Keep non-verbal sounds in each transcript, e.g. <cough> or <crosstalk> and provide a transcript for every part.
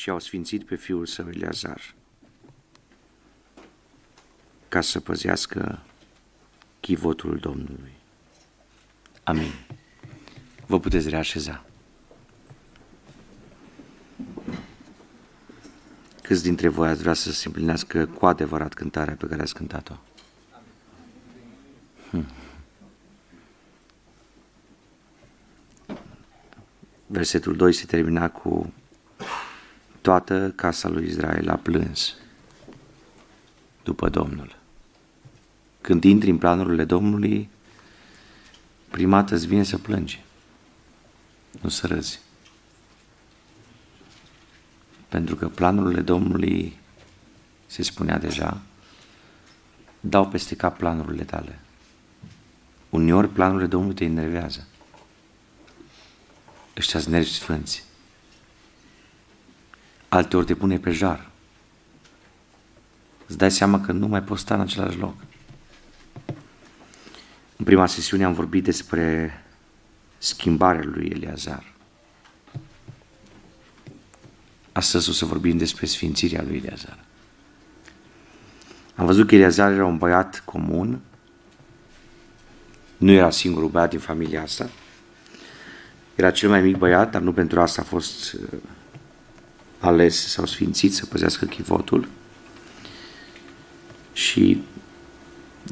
și au sfințit pe fiul său Eleazar ca să păzească chivotul Domnului. Amin. Vă puteți reașeza. Câți dintre voi ați vrea să se împlinească cu adevărat cântarea pe care ați cântat-o? Hmm. Versetul 2 se termina cu Toată casa lui Israel a plâns după Domnul. Când intri în planurile Domnului, prima dată îți vine să plângi, nu să râzi. Pentru că planurile Domnului, se spunea deja, dau peste cap planurile tale. Uneori planurile Domnului te enervează. Ăștia nervi sfânți. Alteori te pune pe jar. Îți dai seama că nu mai poți sta în același loc. În prima sesiune am vorbit despre schimbarea lui Eleazar. Astăzi o să vorbim despre sfințirea lui Eleazar. Am văzut că Eleazar era un băiat comun, nu era singurul băiat din familia asta, era cel mai mic băiat, dar nu pentru asta a fost uh, ales sau sfințit să păzească chivotul. Și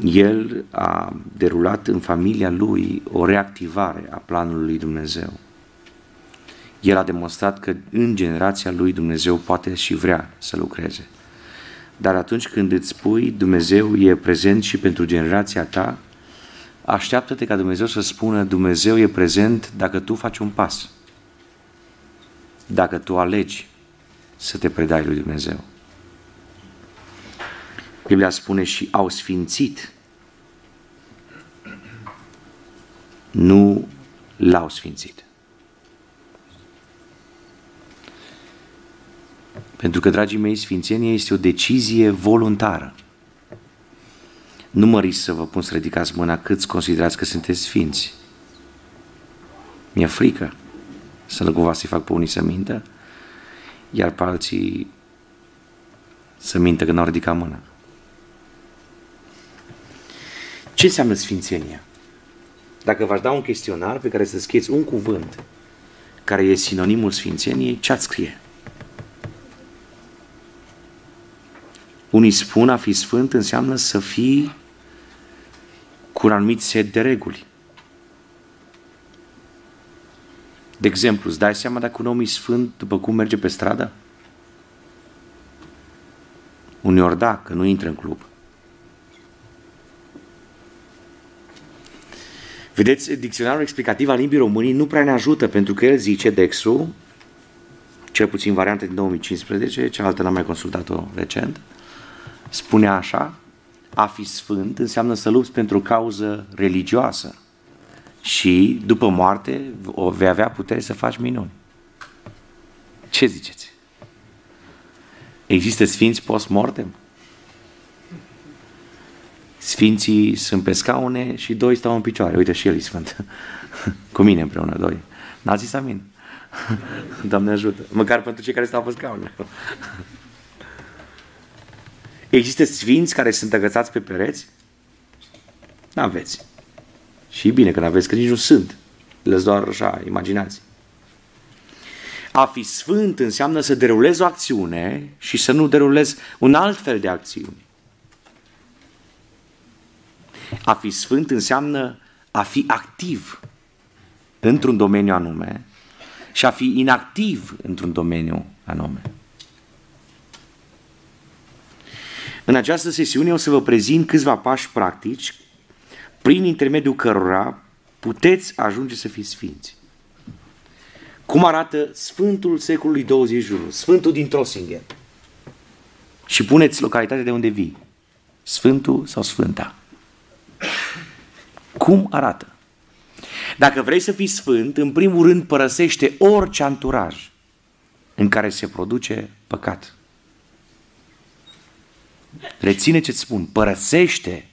el a derulat în familia lui o reactivare a planului lui Dumnezeu. El a demonstrat că în generația lui Dumnezeu poate și vrea să lucreze. Dar atunci când îți spui Dumnezeu e prezent și pentru generația ta, așteaptă-te ca Dumnezeu să spună Dumnezeu e prezent dacă tu faci un pas. Dacă tu alegi să te predai lui Dumnezeu. Biblia spune și au sfințit. Nu l-au sfințit. Pentru că, dragii mei, sfințenia este o decizie voluntară. Nu mă risc să vă pun să ridicați mâna câți considerați că sunteți sfinți. Mi-e frică să lăgova să-i fac pe unii să mintă, iar pe alții să mintă că n-au ridicat mâna. Ce înseamnă sfințenia? Dacă v-aș da un chestionar pe care să scrieți un cuvânt care e sinonimul sfințeniei, ce ați scrie? Unii spun a fi sfânt înseamnă să fii cu un anumit set de reguli. De exemplu, îți dai seama dacă un om e sfânt după cum merge pe stradă? Uneori da, că nu intră în club. Vedeți, dicționarul explicativ al limbii românii nu prea ne ajută pentru că el zice, Dexu, cel puțin varianta din 2015, cealaltă n-am mai consultat-o recent, spunea așa, a fi sfânt înseamnă să lupți pentru o cauză religioasă și după moarte o vei avea putere să faci minuni. Ce ziceți? Există sfinți post-mortem? Sfinții sunt pe scaune și doi stau în picioare. Uite și el e sfânt. <laughs> Cu mine împreună, doi. N-ați zis amin. <laughs> Doamne ajută. Măcar pentru cei care stau pe scaune. Există sfinți care sunt agățați pe pereți? N-aveți. Și bine că n-aveți, că nici nu sunt. le doar așa, imaginați. A fi sfânt înseamnă să derulezi o acțiune și să nu derulezi un alt fel de acțiuni. A fi sfânt înseamnă a fi activ într-un domeniu anume și a fi inactiv într-un domeniu anume. În această sesiune o să vă prezint câțiva pași practici prin intermediul cărora puteți ajunge să fiți sfinți. Cum arată Sfântul secolului 21, Sfântul din Trossingen. Și puneți localitatea de unde vii. Sfântul sau Sfânta. Cum arată? Dacă vrei să fii sfânt, în primul rând părăsește orice anturaj în care se produce păcat. Reține ce-ți spun, părăsește.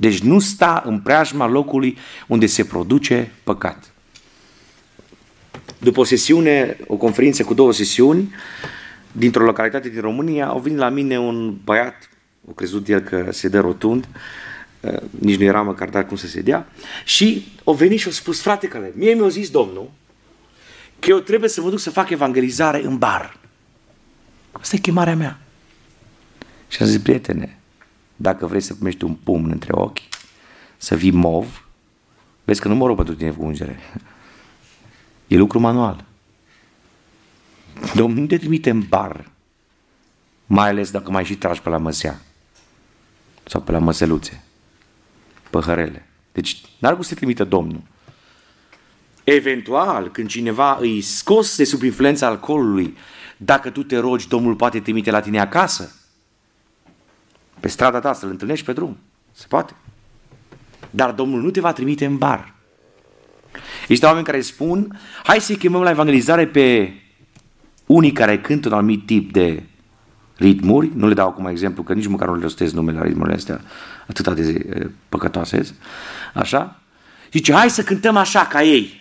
Deci nu sta în preajma locului unde se produce păcat. după o sesiune, o conferință cu două sesiuni, dintr-o localitate din România, au venit la mine un băiat, o crezut el că se dă rotund, uh, nici nu era măcar dar cum să se dea, și au venit și au spus, frate Caleb, mie mi-a zis Domnul că eu trebuie să mă duc să fac evangelizare în bar. Asta e chemarea mea. Și am zis, prietene, dacă vrei să primești un pumn între ochi, să vii mov, vezi că nu mă rog pentru tine cu ungere. E lucru manual. Domnul nu te trimite în bar, mai ales dacă mai și tragi pe la măsea sau pe la măseluțe, păhărele. Deci n-ar cum să te trimite Domnul. Eventual, când cineva îi scos de sub influența alcoolului, dacă tu te rogi, Domnul poate trimite la tine acasă. Pe strada ta să-l întâlnești pe drum. Se poate. Dar Domnul nu te va trimite în bar. Există oameni care spun, hai să-i chemăm la evangelizare pe unii care cântă un anumit tip de ritmuri, nu le dau acum exemplu, că nici măcar nu le ostez numele la ritmurile astea atât de păcătoase, așa? Zice, hai să cântăm așa ca ei,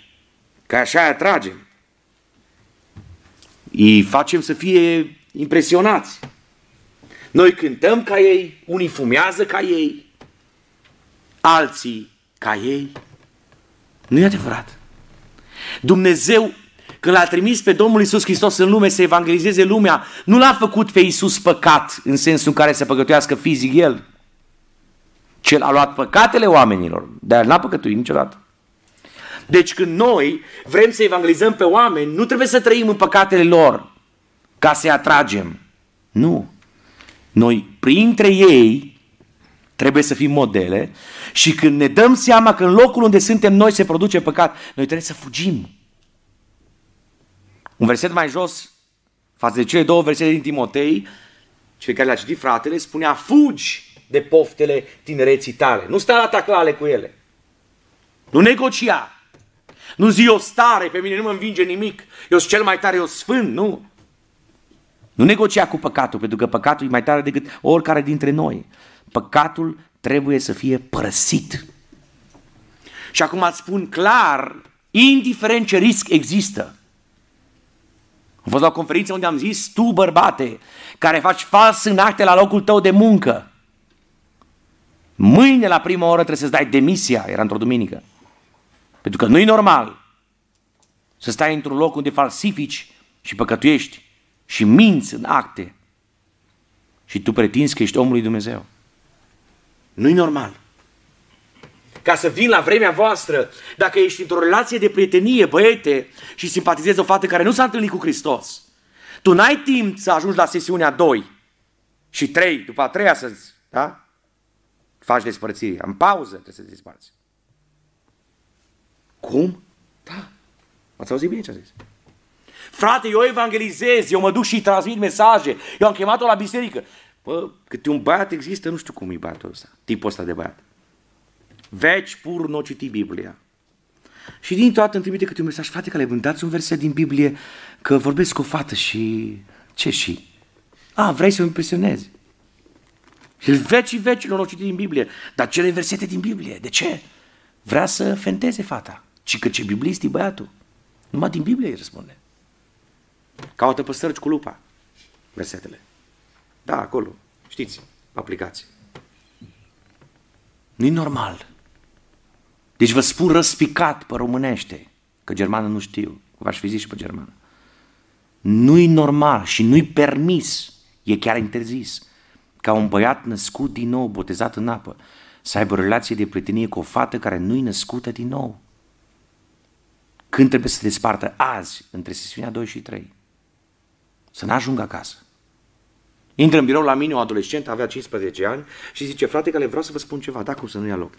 că așa îi atragem. Îi facem să fie impresionați. Noi cântăm ca ei, unii fumează ca ei, alții ca ei. Nu e adevărat. Dumnezeu, când l-a trimis pe Domnul Isus Hristos în lume să evangelizeze lumea, nu l-a făcut pe Isus păcat în sensul în care să păcătuiască fizic El. Cel a luat păcatele oamenilor, dar n-a păcătuit niciodată. Deci când noi vrem să evangelizăm pe oameni, nu trebuie să trăim în păcatele lor ca să-i atragem. Nu. Noi, printre ei, trebuie să fim modele și când ne dăm seama că în locul unde suntem noi se produce păcat, noi trebuie să fugim. Un verset mai jos, față de cele două versete din Timotei, cel care le-a citit fratele, spunea, fugi de poftele tinereții tale. Nu sta la taclale cu ele. Nu negocia. Nu zi o stare, pe mine nu mă învinge nimic. Eu sunt cel mai tare, eu sfânt, nu. Nu negocia cu păcatul, pentru că păcatul e mai tare decât oricare dintre noi. Păcatul trebuie să fie părăsit. Și acum îți spun clar, indiferent ce risc există. Am fost la o conferință unde am zis, tu bărbate, care faci fals în acte la locul tău de muncă, mâine la prima oră trebuie să-ți dai demisia, era într-o duminică. Pentru că nu e normal să stai într-un loc unde falsifici și păcătuiești și minți în acte și tu pretinzi că ești omul lui Dumnezeu. Nu-i normal. Ca să vin la vremea voastră, dacă ești într-o relație de prietenie, băiete, și simpatizezi o fată care nu s-a întâlnit cu Hristos, tu n-ai timp să ajungi la sesiunea 2 și 3, după a treia să da? faci despărțire. În pauză trebuie să te desparți. Cum? Da. Ați auzit bine ce a zis? Frate, eu evangelizez, eu mă duc și transmit mesaje. Eu am chemat-o la biserică. Bă, câte un băiat există, nu știu cum e băiatul ăsta, tipul ăsta de băiat. Veci pur nu citi Biblia. Și din toată îmi trimite câte un mesaj, frate, că le dați un verset din Biblie că vorbesc cu o fată și... Ce și? A, vrei să mă impresionezi. Și vecii vecilor nu citit din Biblie. Dar cele versete din Biblie, de ce? Vrea să fenteze fata. Ci că ce biblist e băiatul. Numai din Biblie îi răspunde. Caută pe sărci cu lupa versetele. Da, acolo. Știți, aplicații. Nu-i normal. Deci vă spun răspicat pe românește, că germană nu știu, v-aș fi zis și pe germană. Nu-i normal și nu-i permis, e chiar interzis, ca un băiat născut din nou, botezat în apă, să aibă relație de prietenie cu o fată care nu-i născută din nou. Când trebuie să se despartă azi, între sesiunea 2 și 3? Să n-ajungă acasă. Intră în birou la mine o adolescentă, avea 15 ani și zice, frate, că le vreau să vă spun ceva, dacă o să nu ia loc.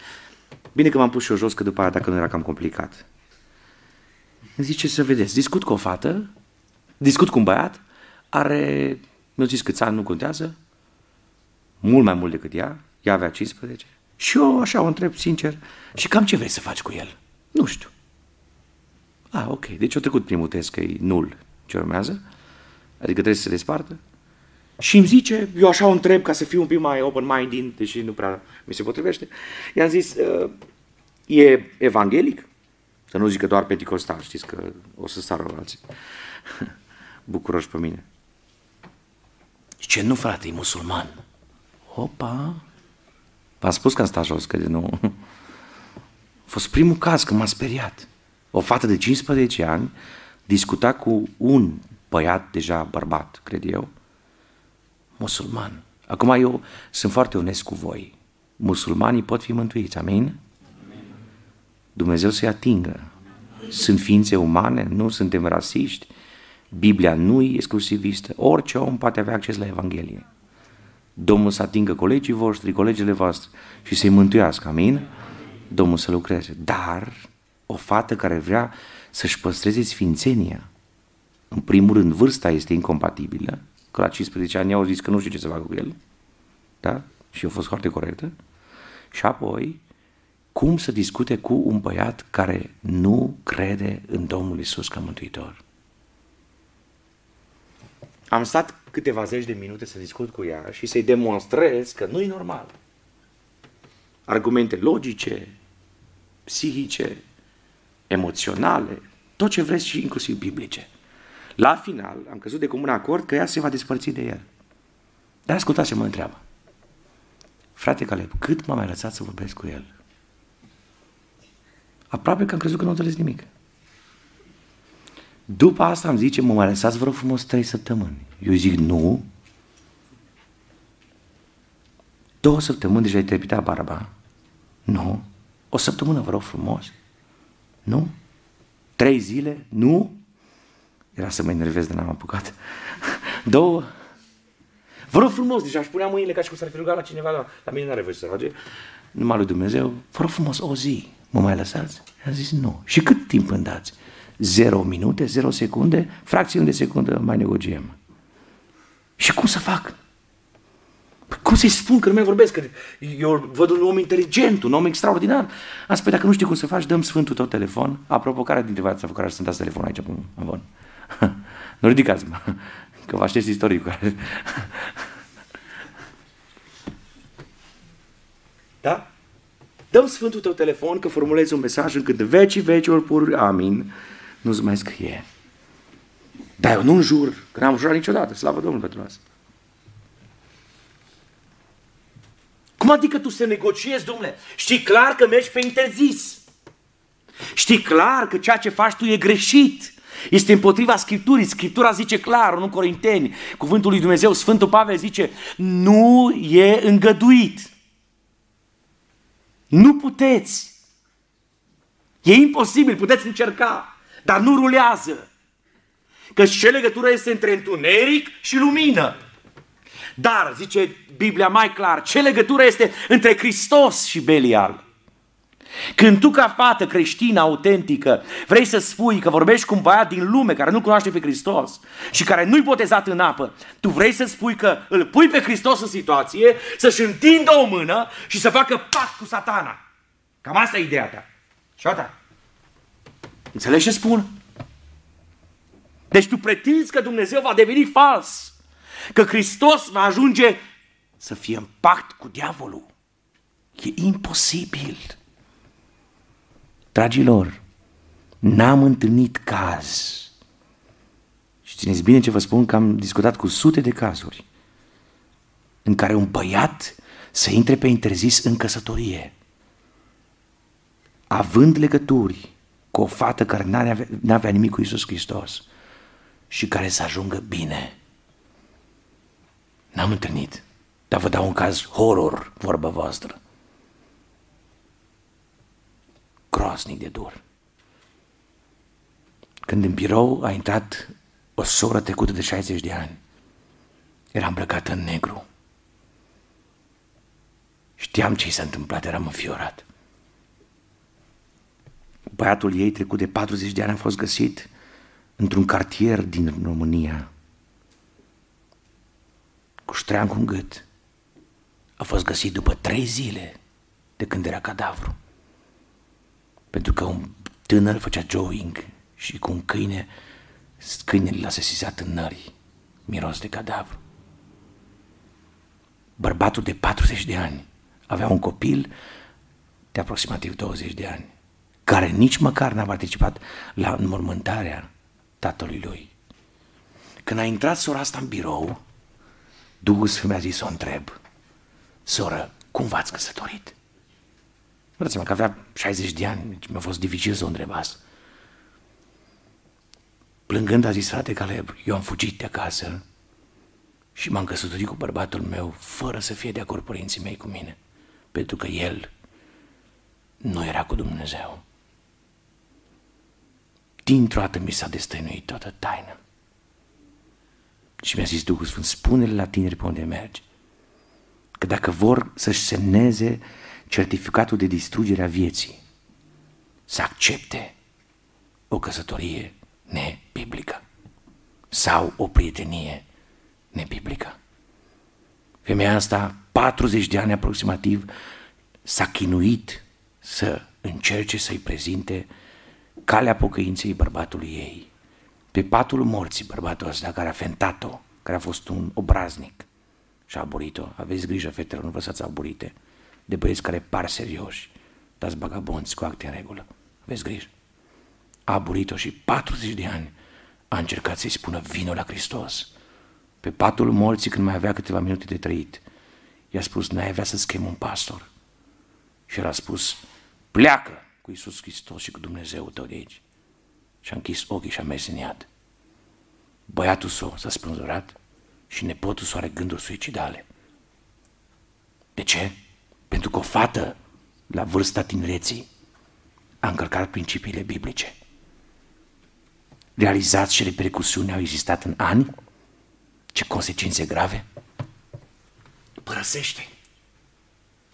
Bine că m-am pus și eu jos, că după aia dacă nu era cam complicat. Îmi zice să vedeți, discut cu o fată, discut cu un băiat, are, mi-a zis câți ani, nu contează, mult mai mult decât ea, ea avea 15. Și eu așa o întreb sincer, și cam ce vrei să faci cu el? Nu știu. Ah, ok, deci a trecut primul test că e nul ce urmează, adică trebuie să se despartă. Și îmi zice, eu așa o întreb ca să fiu un pic mai open-minded, deși nu prea mi se potrivește. I-am zis, uh, e evanghelic? Să nu zică doar Pentecostal, știți că o să sară alții. <laughs> Bucuroși pe mine. Ce nu, frate, e musulman. Opa! V-am spus că am stat jos, că de nu... A fost primul caz că m-a speriat. O fată de 15 ani discuta cu un băiat deja bărbat, cred eu, musulman. Acum eu sunt foarte onest cu voi. Musulmanii pot fi mântuiți, amin? Dumnezeu să-i atingă. Sunt ființe umane, nu suntem rasiști. Biblia nu e exclusivistă. Orice om poate avea acces la Evanghelie. Domnul să atingă colegii voștri, colegele voastre și să-i mântuiască, amin? Domnul să lucreze. Dar o fată care vrea să-și păstreze sfințenia, în primul rând, vârsta este incompatibilă, că la 15 ani au zis că nu știu ce să facă cu el, da? Și a fost foarte corectă. Și apoi, cum să discute cu un băiat care nu crede în Domnul Isus ca mântuitor. Am stat câteva zeci de minute să discut cu ea și să-i demonstrez că nu e normal. Argumente logice, psihice, emoționale, tot ce vreți și inclusiv biblice. La final am căzut de comun acord că ea se va despărți de el. Dar ascultați ce mă întreabă. Frate Caleb, cât m-a mai lăsat să vorbesc cu el? Aproape că am crezut că nu înțeles nimic. După asta am zice, mă mai lăsați vreo frumos trei săptămâni. Eu zic, nu. Două săptămâni deja ai trepitat barba. Nu. O săptămână vă rog frumos. Nu. Trei zile. Nu. Era să mă enervez de n-am apucat. Două. Vă rog frumos, deja aș punea mâinile ca și cum s-ar fi rugat la cineva, la, la mine n-are voie să se roage. Numai lui Dumnezeu, vă rog frumos, o zi, mă mai lăsați? I-am zis, nu. Și cât timp îmi dați? Zero minute, zero secunde, fracțiuni de secundă mai negociem. Și cum să fac? Păi cum să-i spun că nu mai vorbesc? Că eu văd un om inteligent, un om extraordinar. Am spus, dacă nu știi cum să faci, dăm sfântul tău telefon. Apropo, care dintre voi ați făcut care să dați telefon aici? Bun. <laughs> Nu ridicați-mă, că vă aștept istoricul. <laughs> Da? Dăm sfântul tău telefon că formulezi un mesaj încât de vecii vecilor pur, amin, nu-ți mai scrie. Dar eu nu jur, că n-am jurat niciodată, slavă Domnului pentru asta. Cum adică tu să negociezi, domnule? Știi clar că mergi pe interzis. Știi clar că ceea ce faci tu e greșit. Este împotriva Scripturii. Scriptura zice clar, nu Corinteni. Cuvântul lui Dumnezeu, Sfântul Pavel zice, nu e îngăduit. Nu puteți. E imposibil, puteți încerca, dar nu rulează. Că ce legătură este între întuneric și lumină? Dar, zice Biblia mai clar, ce legătură este între Hristos și Belial? Când tu ca fată creștină autentică vrei să spui că vorbești cu un băiat din lume care nu cunoaște pe Hristos și care nu-i botezat în apă, tu vrei să spui că îl pui pe Hristos în situație să-și întindă o mână și să facă pact cu satana. Cam asta e ideea ta. Și ta. Înțelegi ce spun? Deci tu pretinzi că Dumnezeu va deveni fals. Că Hristos va ajunge să fie în pact cu diavolul. E imposibil. Dragilor, n-am întâlnit caz. Și țineți bine ce vă spun că am discutat cu sute de cazuri în care un băiat să intre pe interzis în căsătorie, având legături cu o fată care n-avea, n-avea nimic cu Isus Hristos și care să ajungă bine. N-am întâlnit, dar vă dau un caz horror, vorba voastră. Groaznic de dur. Când în birou a intrat o soră trecută de 60 de ani, era îmbrăcată în negru. Știam ce i s-a întâmplat, eram înfiorat. Băiatul ei, trecut de 40 de ani, a fost găsit într-un cartier din România, cu ștreang în gât. A fost găsit după trei zile de când era cadavru. Pentru că un tânăr făcea jogging și cu un câine, câinele l-a sesizat în nări, miros de cadavru. Bărbatul de 40 de ani avea un copil de aproximativ 20 de ani. care nici măcar n-a participat la înmormântarea tatălui lui. Când a intrat sora asta în birou, Duhul Sfânt mi-a zis să o întreb, soră, cum v-ați căsătorit? Vreți-mă că avea 60 de ani, deci mi-a fost dificil să o întreb asta. Plângând a zis, frate Caleb, eu am fugit de acasă și m-am căsătorit cu bărbatul meu fără să fie de acord părinții mei cu mine, pentru că el nu era cu Dumnezeu. Dintr-o dată mi s-a destăinuit toată taina. Și mi-a zis Duhul Sfânt, spune-le la tineri pe unde mergi, că dacă vor să-și semneze certificatul de distrugere a vieții, să accepte o căsătorie nebiblică sau o prietenie nebiblică. Femeia asta, 40 de ani aproximativ, s-a chinuit să încerce să-i prezinte calea pocăinței bărbatului ei. Pe patul morții bărbatul ăsta care a fentat-o, care a fost un obraznic și a aburit-o. Aveți grijă, fetelor, nu vă să aburite de băieți care par serioși, dați bagabonți cu acte în regulă. Aveți grijă. A aburit-o și 40 de ani a încercat să-i spună vinul la Hristos. Pe patul morții, când mai avea câteva minute de trăit, i-a spus, n-ai avea să-ți chem un pastor. Și el a spus, pleacă cu Iisus Hristos și cu Dumnezeu tău de aici. Și a închis ochii și a mers în iad. Băiatul său s-a spânzurat și nepotul său are gânduri suicidale. De ce? Pentru că o fată la vârsta tinereții a încărcat principiile biblice. Realizați ce repercusiuni au existat în ani? Ce consecințe grave? Părăsește.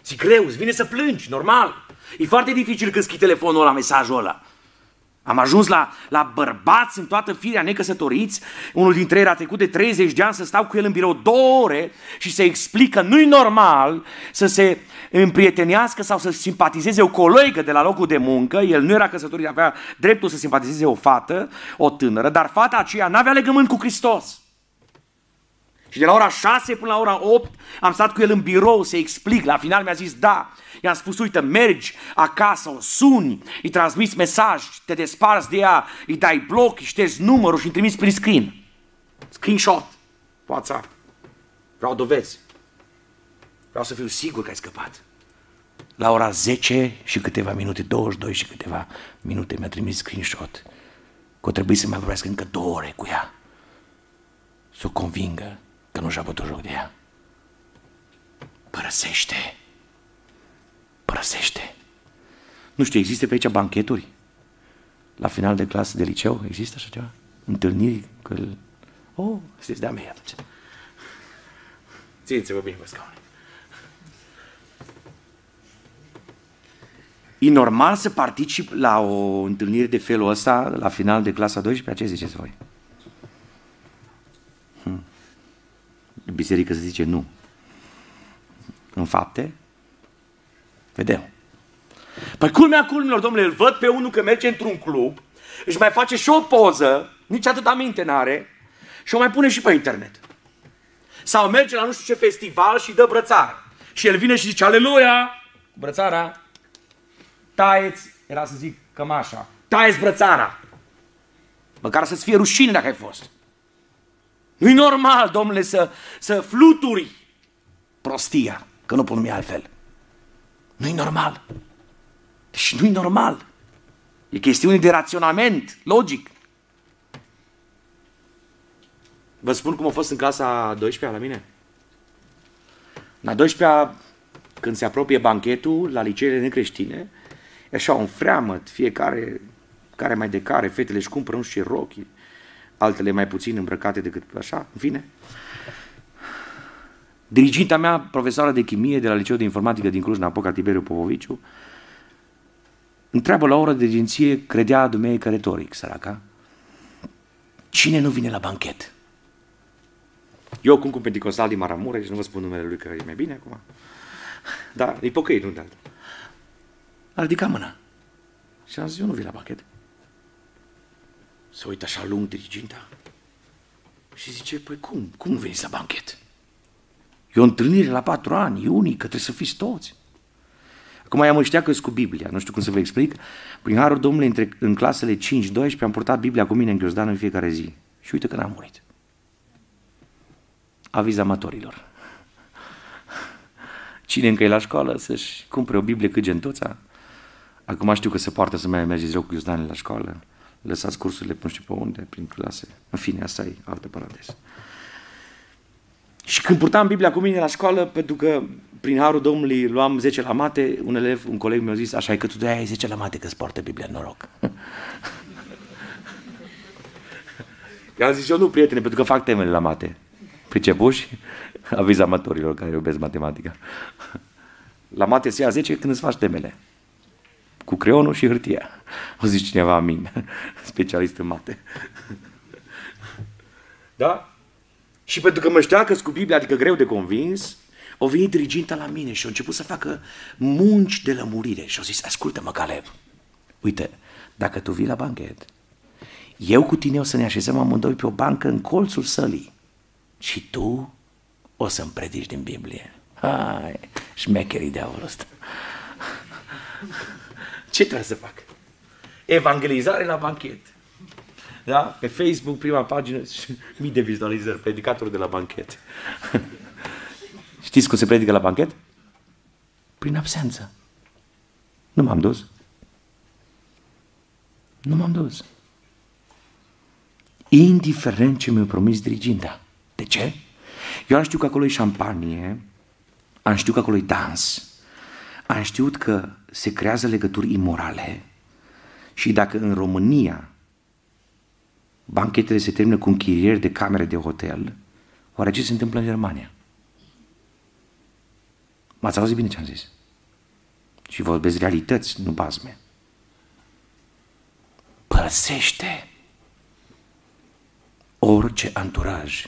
Ți greu, îți vine să plângi, normal. E foarte dificil când scrii telefonul la mesajul ăla. Am ajuns la, la bărbați în toată firea necăsătoriți. Unul dintre ei a trecut de 30 de ani să stau cu el în birou două ore și să explică nu-i normal să se împrietenească sau să simpatizeze o colegă de la locul de muncă. El nu era căsătorit, avea dreptul să simpatizeze o fată, o tânără, dar fata aceea n-avea legământ cu Hristos. Și de la ora 6 până la ora 8 am stat cu el în birou să explic. La final mi-a zis da. I-am spus, uite, mergi acasă, o suni, îi transmiți mesaj, te desparți de ea, îi dai bloc, îi ștergi numărul și îi trimiți prin screen. Screenshot. WhatsApp. Vreau dovezi. Vreau să fiu sigur că ai scăpat. La ora 10 și câteva minute, 22 și câteva minute mi-a trimis screenshot că o trebuie să mai vorbească încă două ore cu ea. Să o convingă că nu și-a bătut joc de ea. Părăsește. Părăsește. Nu știu, există pe aici bancheturi? La final de clasă de liceu există așa ceva? Întâlniri? Că... Oh, sunteți de-a mea atunci. Țineți-vă bine pe scaune. E normal să particip la o întâlnire de felul ăsta la final de clasa 12? Ce ziceți voi? Biserică se zice nu. În fapte, vedem. Păi culmea culmilor, domnule, îl văd pe unul că merge într-un club, își mai face și o poză, nici atât aminte n-are, și o mai pune și pe internet. Sau merge la nu știu ce festival și dă brățară. Și el vine și zice, aleluia, brățara, taieți, era să zic cămașa, taieți brățara. Măcar să-ți fie rușine dacă ai fost. Nu-i normal, domnule, să, să fluturi prostia, că nu pot numi altfel. Nu-i normal. Deci nu-i normal. E chestiune de raționament, logic. Vă spun cum a fost în clasa 12 la mine. La 12 când se apropie banchetul la liceele necreștine, e așa un freamăt, fiecare care mai de care, fetele își cumpără nu știu ce rochi, altele mai puțin îmbrăcate decât așa, în fine. Diriginta mea, profesoară de chimie de la Liceul de Informatică din Cluj-Napoca, Tiberiu Popoviciu, întreabă la o oră de agenție, credea dumneavoastră că retoric, săraca, cine nu vine la banchet? Eu, cum cu Pentecostal din Maramureș, și nu vă spun numele lui că e mai bine acum, dar e pocăit, nu de altă. A ridicat mâna. Și am zis, eu nu vin la banchet. Se uită așa lung diriginta și zice, păi cum, cum nu veniți la banchet? E o întâlnire la patru ani, e unică, trebuie să fiți toți. Acum ea mă știa că cu Biblia, nu știu cum să vă explic. Prin Harul Domnului, între, în clasele 5-12, am purtat Biblia cu mine în ghiozdan în fiecare zi. Și uite că n-am murit. Aviz amatorilor. Cine încă e la școală să-și cumpere o Biblie cât gentuța. Acum știu că se poartă să mai mergeți rău cu ghiozdanele la școală. Lăsați cursurile până știu pe unde, prin clase. În fine, asta e altă paranteză. Și când purtam Biblia cu mine la școală, pentru că prin harul Domnului luam 10 la mate, un elev, un coleg mi-a zis, așa e că tu de ai 10 la mate, că îți poartă Biblia, noroc. <laughs> I-am zis eu, nu, prietene, pentru că fac temele la mate. Pricepuși? Aviz amatorilor care iubesc matematica. La mate se ia 10 când îți faci temele. Cu creionul și hârtia. <laughs> O zis cineva, amin. <laughs> Specialist în mate. <laughs> Da? Și pentru că mă știa că cu Biblia, adică greu de convins, o venit diriginta la mine și a început să facă munci de lămurire. Și a zis, ascultă-mă, Caleb, uite, dacă tu vii la banchet, eu cu tine o să ne așezăm amândoi pe o bancă în colțul sălii și tu o să-mi predici din Biblie. Hai, șmecherii diavolul ăsta. Ce trebuie să fac? Evangelizare la banchet. Da? Pe Facebook, prima pagină, <laughs> mii de vizualizări, predicatorul de la banchet. <laughs> Știți cum se predică la banchet? Prin absență. Nu m-am dus. Nu m-am dus. Indiferent ce mi-a promis diriginta. De ce? Eu am știut că acolo e șampanie, am știut că acolo e dans, am știut că se creează legături imorale și dacă în România banchetele se termină cu închirieri de camere de hotel, oare ce se întâmplă în Germania? M-ați auzit bine ce am zis? Și vorbesc realități, nu bazme. Părăsește orice anturaj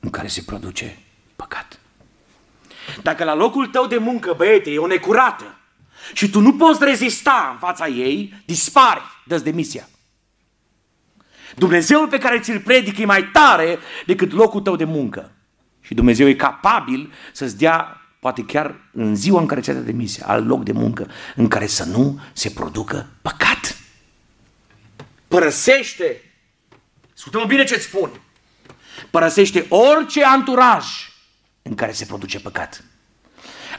în care se produce păcat. Dacă la locul tău de muncă, băiete, e o necurată și tu nu poți rezista în fața ei, dispari, dă demisia. Dumnezeul pe care ți-l predic e mai tare decât locul tău de muncă. Și Dumnezeu e capabil să-ți dea, poate chiar în ziua în care ți-a dat demisia, al loc de muncă în care să nu se producă păcat. Părăsește, ascultă-mă bine ce-ți spun, părăsește orice anturaj în care se produce păcat.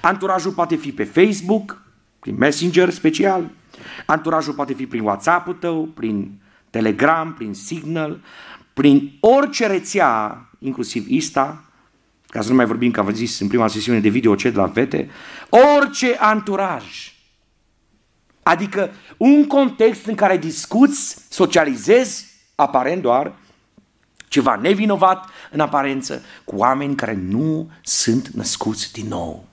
Anturajul poate fi pe Facebook, prin Messenger special, anturajul poate fi prin WhatsApp-ul tău, prin Telegram, prin Signal, prin orice rețea, inclusiv Insta, ca să nu mai vorbim că am zis în prima sesiune de video ce de la fete, orice anturaj. Adică un context în care discuți, socializezi, aparent doar, ceva nevinovat în aparență, cu oameni care nu sunt născuți din nou.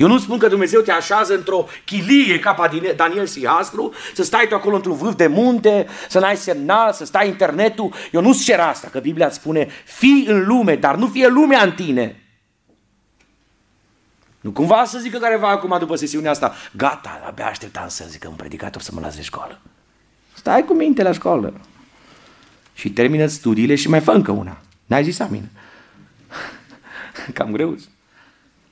Eu nu spun că Dumnezeu te așează într-o chilie ca pe Daniel Sihastru, să stai tu acolo într-un vârf de munte, să n-ai semnal, să stai internetul. Eu nu cer asta, că Biblia îți spune, fii în lume, dar nu fie lumea în tine. Nu cumva să zică careva acum după sesiunea asta, gata, abia așteptam să zică un predicator să mă las de școală. Stai cu minte la școală. Și termină studiile și mai fă încă una. N-ai zis amin. <laughs> Cam greu.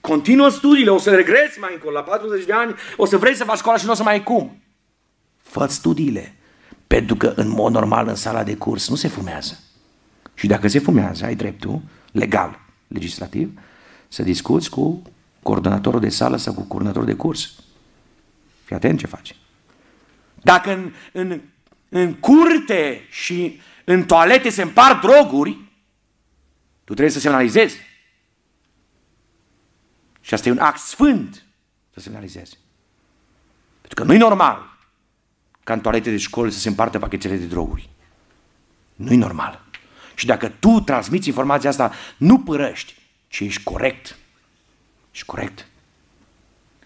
Continuă studiile, o să regresi mai încolo, la 40 de ani, o să vrei să faci școala și nu o să mai ai cum. fă studiile, pentru că în mod normal în sala de curs nu se fumează. Și dacă se fumează, ai dreptul, legal, legislativ, să discuți cu coordonatorul de sală sau cu coordonatorul de curs. Fii atent ce faci. Dacă în, în, în curte și în toalete se împart droguri, tu trebuie să semnalizezi. Și asta e un act sfânt să semnalizezi. Pentru că nu e normal ca în toalete de școală să se împartă pachetele de droguri. Nu e normal. Și dacă tu transmiți informația asta, nu părăști, ci ești corect. Ești corect.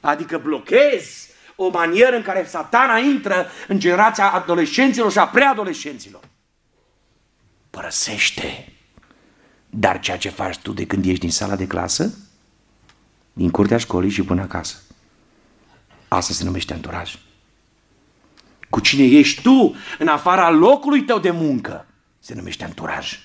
Adică blochezi o manieră în care satana intră în generația adolescenților și a preadolescenților. Părăsește. Dar ceea ce faci tu de când ești din sala de clasă, din curtea școlii și până acasă. Asta se numește anturaj. Cu cine ești tu în afara locului tău de muncă se numește anturaj.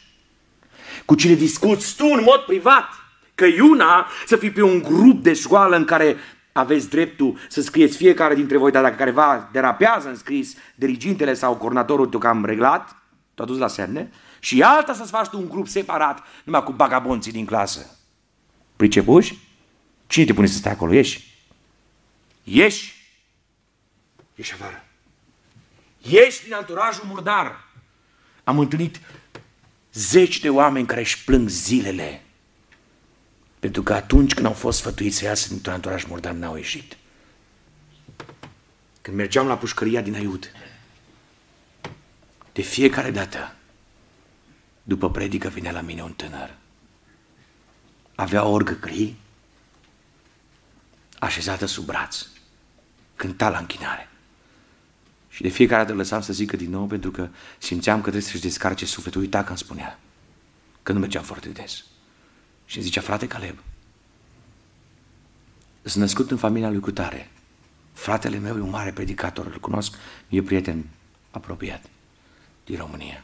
Cu cine discuți tu în mod privat, că e una să fii pe un grup de școală în care aveți dreptul să scrieți fiecare dintre voi, dar dacă careva derapează în scris, dirigintele sau coordonatorul te cam reglat, tu dus la semne, și alta să-ți faci tu un grup separat, numai cu bagabonții din clasă. Pricepuși? Cine te pune să stai acolo? Ieși! Ieși! Ieși afară! Ieși din anturajul murdar! Am întâlnit zeci de oameni care își plâng zilele pentru că atunci când au fost sfătuiți să iasă dintr-un anturaj murdar, n-au ieșit. Când mergeam la pușcăria din Aiud, de fiecare dată, după predică vine la mine un tânăr. Avea o orgă gri, așezată sub braț, cânta la închinare. Și de fiecare dată lăsam să zică din nou pentru că simțeam că trebuie să-și descarce sufletul. Uita că îmi spunea, că nu mergeam foarte des. Și îmi zicea, frate Caleb, sunt născut în familia lui Cutare. Fratele meu e un mare predicator, îl cunosc, e prieten apropiat din România.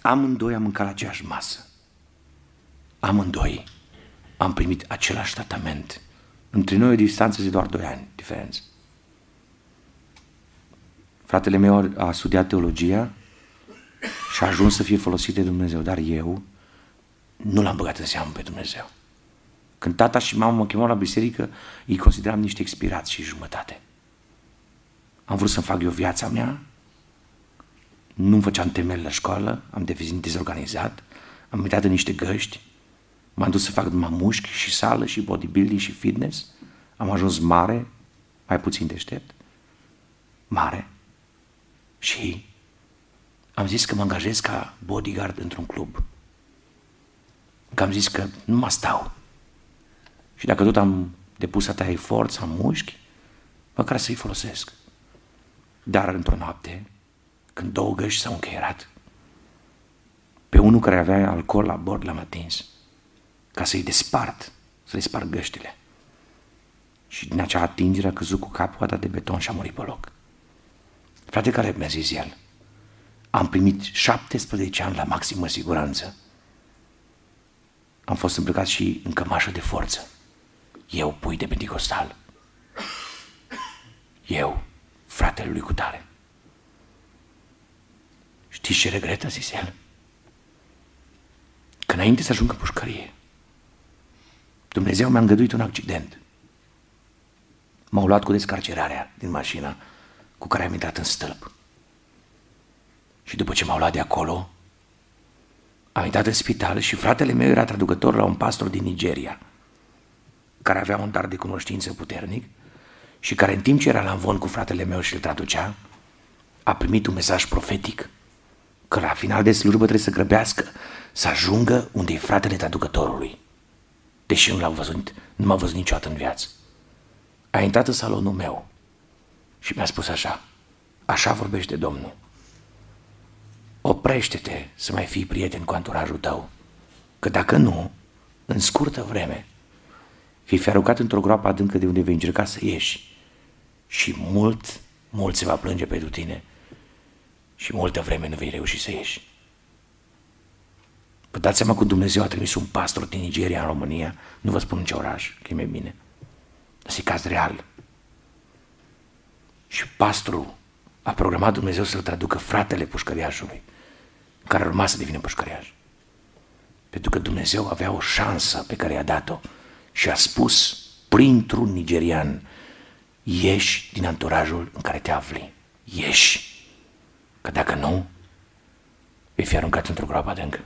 Amândoi am mâncat la aceeași masă. Amândoi am primit același tratament. Între noi o distanță de doar doi ani diferență. Fratele meu a studiat teologia și a ajuns să fie folosit de Dumnezeu, dar eu nu l-am băgat în seamă pe Dumnezeu. Când tata și mama mă chemau la biserică, îi consideram niște expirați și jumătate. Am vrut să-mi fac eu viața mea, nu-mi făceam temel la școală, am devenit dezorganizat, am uitat în niște găști, m-am dus să fac numai mușchi și sală și bodybuilding și fitness, am ajuns mare, mai puțin deștept, mare. Și am zis că mă angajez ca bodyguard într-un club. Că am zis că nu mă stau. Și dacă tot am depus atâta efort, am mușchi, măcar să-i folosesc. Dar într-o noapte, când două găști s-au încheierat, pe unul care avea alcool la bord l-am atins, ca să-i despart, să-i sparg găștile. Și din acea atingere a căzut cu capul de beton și a murit pe loc. Frate care mi-a zis el, am primit 17 ani la maximă siguranță am fost îmbrăcat și în cămașă de forță. Eu, pui de penticostal. Eu, fratele lui Cutare. Știți ce regretă, zis el? Că înainte să ajungă în pușcărie, Dumnezeu mi-a îngăduit un accident. M-au luat cu descarcerarea din mașina cu care am intrat în stâlp. Și după ce m-au luat de acolo, am intrat în spital și fratele meu era traducător la un pastor din Nigeria, care avea un dar de cunoștință puternic și care în timp ce era la învon cu fratele meu și îl traducea, a primit un mesaj profetic că la final de slujbă trebuie să grăbească să ajungă unde e fratele traducătorului. Deși nu l-am văzut, nu m-a văzut niciodată în viață. A intrat în salonul meu și mi-a spus așa, așa vorbește Domnul oprește-te să mai fii prieten cu anturajul tău, că dacă nu, în scurtă vreme, vei fi aruncat într-o groapă adâncă de unde vei încerca să ieși și mult, mult se va plânge pentru tine și multă vreme nu vei reuși să ieși. Vă dați seama că Dumnezeu a trimis un pastor din Nigeria în România, nu vă spun în ce oraș, că e mai bine, dar e caz real. Și pastorul a programat Dumnezeu să-l traducă fratele pușcăriașului care urma să devină pușcăriaș. Pentru că Dumnezeu avea o șansă pe care i-a dat-o și a spus printr-un nigerian, ieși din anturajul în care te afli, ieși, că dacă nu, vei fi aruncat într-o groapă adâncă.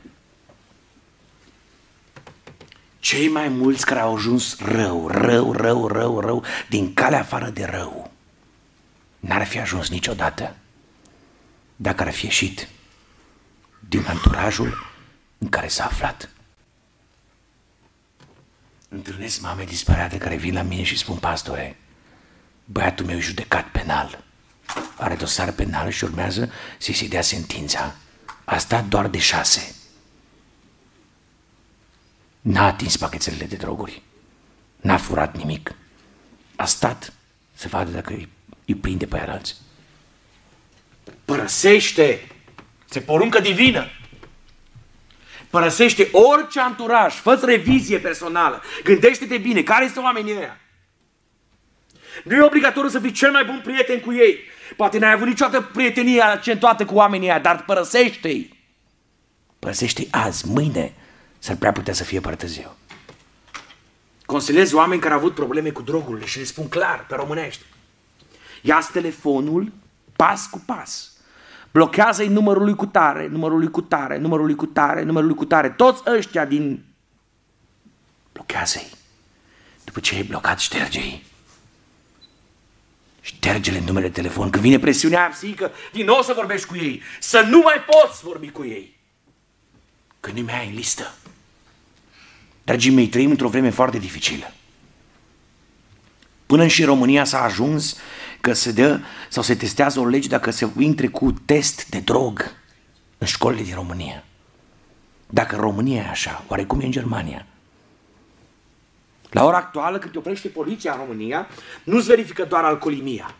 Cei mai mulți care au ajuns rău, rău, rău, rău, rău, din calea afară de rău, n-ar fi ajuns niciodată dacă ar fi ieșit din anturajul în care s-a aflat. Întâlnesc mame disperate care vin la mine și spun, pastore, băiatul meu e judecat penal. Are dosar penal și urmează să-i se dea sentința. A stat doar de șase. N-a atins pachetelele de droguri. N-a furat nimic. A stat să vadă dacă îi, îi prinde pe alții. Părăsește se poruncă divină. Părăsește orice anturaj, fă revizie personală, gândește-te bine, care sunt oamenii ăia? Nu e obligatoriu să fii cel mai bun prieten cu ei. Poate n-ai avut niciodată prietenie accentuată cu oamenii aia, dar părăsește-i. Părăsește-i azi, mâine, s-ar prea putea să fie părtăziu. Consiliez oameni care au avut probleme cu drogurile și le spun clar, pe românești. ia telefonul pas cu pas. Blochează-i numărul lui cutare, numărul lui cutare, numărul lui cutare, numărul lui cutare. Toți ăștia din... Blochează-i. După ce ai blocat, șterge-i. Șterge-le numele de telefon. Când vine presiunea psihică, din nou să vorbești cu ei. Să nu mai poți vorbi cu ei. Când nu mai ai în listă. Dragii mei, trăim într-o vreme foarte dificilă. Până și în România s-a ajuns că se dă sau se testează o lege dacă se intre cu test de drog în școlile din România. Dacă România e așa, oare cum e în Germania? La ora actuală, când te oprește poliția în România, nu-ți verifică doar alcoolimia.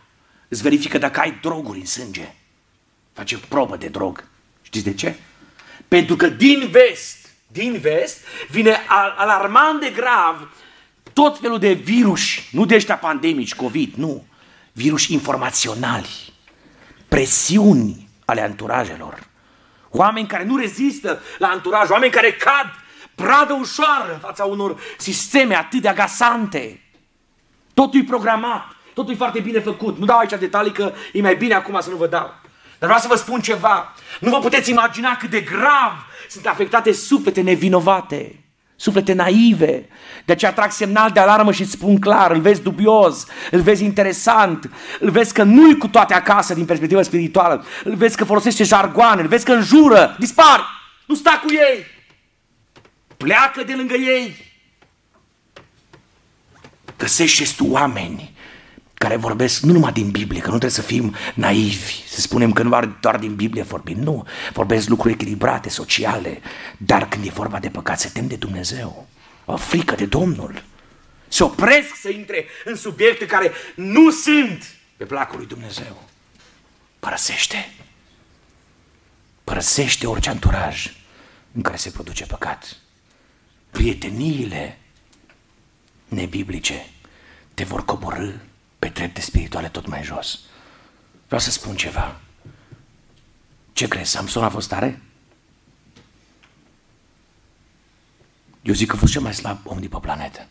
Îți verifică dacă ai droguri în sânge. Face probă de drog. Știți de ce? Pentru că din vest, din vest, vine alarmant de grav tot felul de virus, nu de ăștia pandemici, COVID, nu, virus informaționali, presiuni ale anturajelor, oameni care nu rezistă la anturaj, oameni care cad pradă ușoară în fața unor sisteme atât de agasante. Totul e programat, totul e foarte bine făcut. Nu dau aici detalii că e mai bine acum să nu vă dau. Dar vreau să vă spun ceva. Nu vă puteți imagina cât de grav sunt afectate suflete nevinovate, suflete naive. De aceea trag semnal de alarmă și îți spun clar, îl vezi dubios, îl vezi interesant, îl vezi că nu-i cu toate acasă din perspectivă spirituală, îl vezi că folosește jargoane, îl vezi că înjură, dispar, nu sta cu ei, pleacă de lângă ei. Găsește-ți tu oameni care vorbesc nu numai din Biblie, că nu trebuie să fim naivi, să spunem că nu doar din Biblie vorbim, nu, vorbesc lucruri echilibrate, sociale, dar când e vorba de păcat, se tem de Dumnezeu, o frică de Domnul, se opresc să intre în subiecte care nu sunt pe placul lui Dumnezeu. Părăsește. Părăsește orice anturaj în care se produce păcat. Prieteniile nebiblice te vor coborâ pe trepte spirituale tot mai jos. Vreau să spun ceva. Ce crezi? Samson a fost tare? Eu zic că a fost cel mai slab om de pe planetă.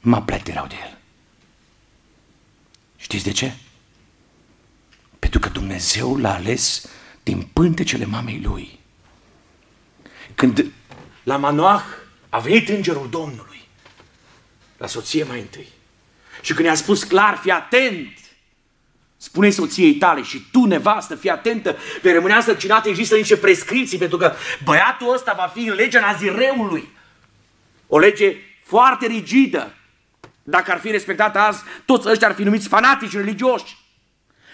Mă erau de el. Știți de ce? Pentru că Dumnezeu l-a ales din pântecele mamei lui. Când la Manoah a venit îngerul Domnului, la soție mai întâi, și când i-a spus clar, fii atent, spune soției tale și tu, nevastă, fii atentă, vei rămânea sărcinată, există niște prescripții, pentru că băiatul ăsta va fi în legea nazireului. O lege foarte rigidă. Dacă ar fi respectată azi, toți ăștia ar fi numiți fanatici religioși.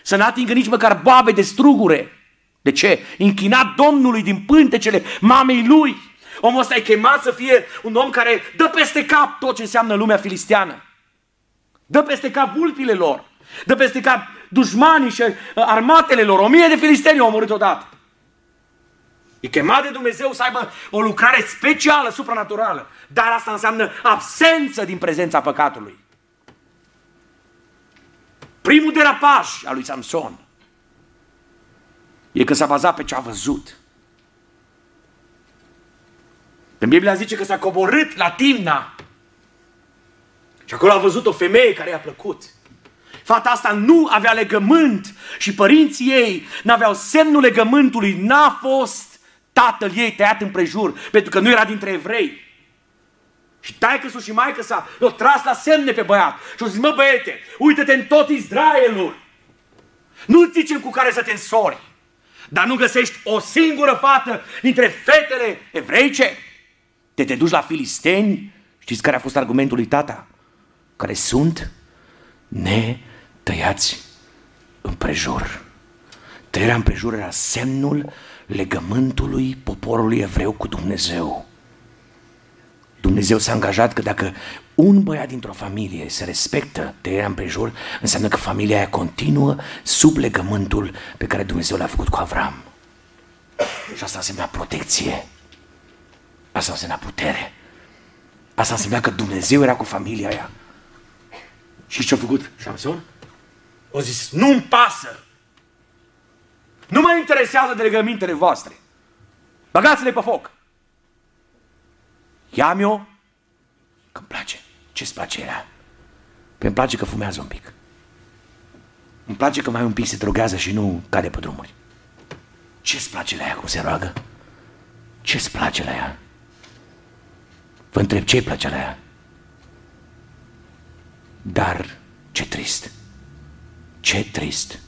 Să n-atingă nici măcar babe de strugure. De ce? Închinat Domnului din pântecele mamei lui. Omul ăsta e chemat să fie un om care dă peste cap tot ce înseamnă lumea filisteană. Dă peste cap vulpile lor. Dă peste cap dușmanii și uh, armatele lor. O mie de filisteni au omorât odată. E chemat de Dumnezeu să aibă o lucrare specială, supranaturală. Dar asta înseamnă absență din prezența păcatului. Primul derapaj al lui Samson e că s-a bazat pe ce a văzut. În Biblia zice că s-a coborât la Timna și acolo a văzut o femeie care i-a plăcut. Fata asta nu avea legământ și părinții ei n-aveau semnul legământului, n-a fost tatăl ei tăiat împrejur, pentru că nu era dintre evrei. Și taică și maică sa l-au tras la semne pe băiat și au zis, mă băiete, uite-te în tot Israelul. Nu zicem cu care să te însori, dar nu găsești o singură fată dintre fetele evreice? Te te duci la filisteni? Știți care a fost argumentul lui tata? Care sunt netăiați împrejur. Tăierea împrejur era semnul legământului poporului evreu cu Dumnezeu. Dumnezeu s-a angajat că dacă un băiat dintr-o familie se respectă tăierea împrejur, înseamnă că familia aia continuă sub legământul pe care Dumnezeu l-a făcut cu Avram. Și asta însemna protecție. Asta însemna putere. Asta însemna că Dumnezeu era cu familia aia. Și ce-a făcut Samson? O zis, nu-mi pasă! Nu mă interesează de legămintele voastre. Băgați-le pe foc! Ia-mi-o că-mi place. Ce-ți place era? Păi îmi place că fumează un pic. Îmi place că mai un pic se drogează și nu cade pe drumuri. Ce-ți place la ea cum se roagă? Ce-ți place la ea? Vă întreb ce-i place la ea? Dar ce trist. Ce trist.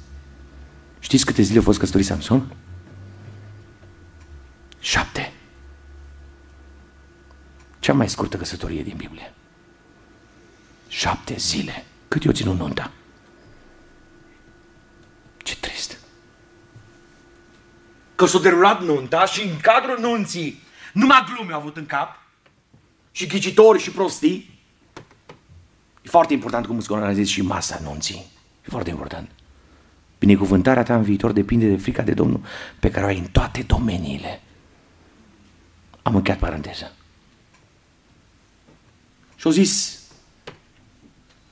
Știți câte zile a fost căsătorit Samson? Șapte. Cea mai scurtă căsătorie din Biblie. Șapte zile. Cât i-o ținut nunta? Ce trist. Că s-a derulat nunta și în cadrul nunții numai glume au avut în cap și ghicitori și prostii. E foarte important cum îți organizezi și masa nunții. E foarte important. Binecuvântarea ta în viitor depinde de frica de Domnul pe care o ai în toate domeniile. Am încheiat paranteza. Și-au zis,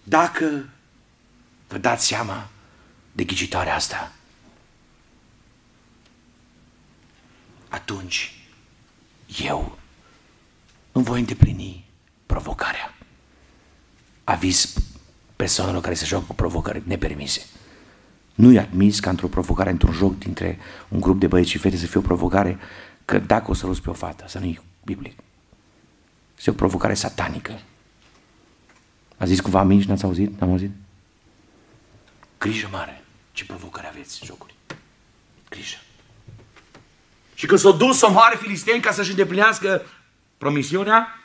dacă vă dați seama de ghicitoarea asta, atunci eu îmi voi îndeplini provocarea. Aviz persoanelor care se joacă cu provocări nepermise. Nu i admis ca într-o provocare, într-un joc dintre un grup de băieți și fete să fie o provocare că dacă o să pe o fată, să nu-i biblic. Este o provocare satanică. A zis cumva amin și n-ați auzit? N-am auzit? Grijă mare. Ce provocare aveți jocuri. Grijă. Și când s-a dus să moare filisteni ca să-și îndeplinească promisiunea,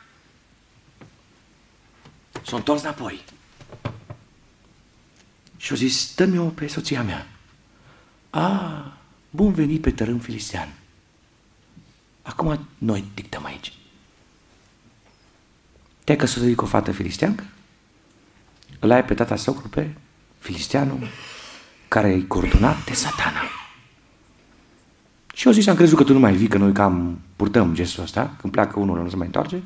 s-a întors înapoi. Și a zis, dă-mi-o pe soția mea. A, bun venit pe tărâm filistean. Acum noi dictăm aici. Te-ai căsătorit cu o fată filisteancă? Îl ai pe tata socru pe filisteanul care e coordonat de satana. Și eu zis, am crezut că tu nu mai vii, că noi cam purtăm gestul ăsta, când pleacă unul, nu se mai întoarce.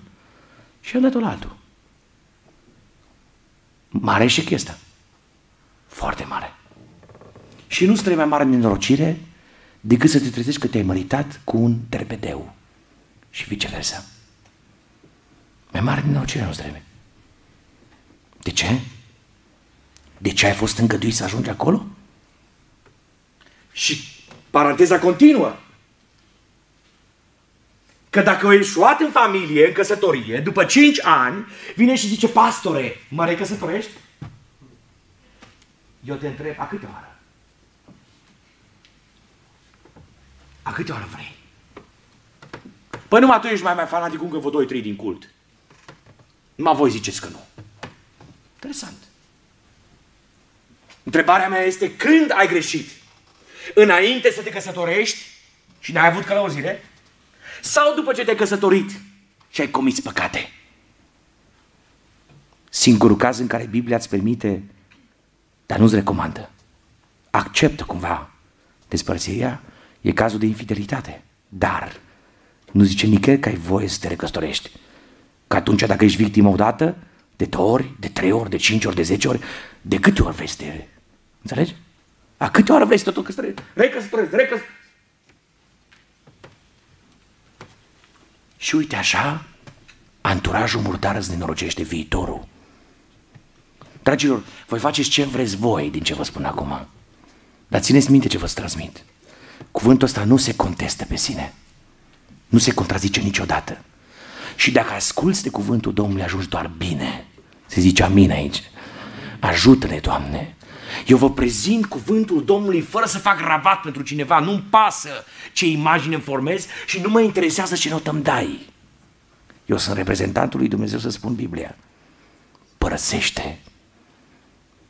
Și am dat-o la altul. Mare și chestia. Foarte mare. Și nu trebuie mai mare nenorocire decât să te trezești că te-ai măritat cu un terpedeu și viceversa. Mai mare nenorocire nu trebuie. De ce? De ce ai fost îngăduit să ajungi acolo? Și paranteza continuă. Că dacă o ieșuat în familie, în căsătorie, după 5 ani, vine și zice, pastore, mă recăsătorești? Eu te întreb, a câte oară? A câte oară vrei? Păi numai tu ești mai, mai fanatic încă vă 2-3 din cult. Numai voi ziceți că nu. Interesant. Întrebarea mea este când ai greșit? Înainte să te căsătorești și n-ai avut călăuzire? Sau după ce te-ai căsătorit și ai comis păcate? Singurul caz în care Biblia îți permite, dar nu-ți recomandă, acceptă cumva despărțirea, e cazul de infidelitate. Dar nu zice nicăieri că ai voie să te recăsătorești. Că atunci dacă ești victimă odată, de două ori, de trei ori, de cinci ori, de zece ori, de câte ori vrei să te... Înțelegi? A câte ori vrei să te tot căsătorești? Recăsătorești, recăsătorești. Și uite așa, anturajul murdar îți nenorocește viitorul. Dragilor, voi faceți ce vreți voi din ce vă spun acum. Dar țineți minte ce vă transmit. Cuvântul ăsta nu se contestă pe sine. Nu se contrazice niciodată. Și dacă asculți de cuvântul Domnului, ajungi doar bine. Se zice amin aici. Ajută-ne, Doamne. Eu vă prezint cuvântul Domnului fără să fac rabat pentru cineva. Nu-mi pasă ce imagine îmi formez și nu mă interesează ce notă îmi dai. Eu sunt reprezentantul lui Dumnezeu să spun Biblia. Părăsește.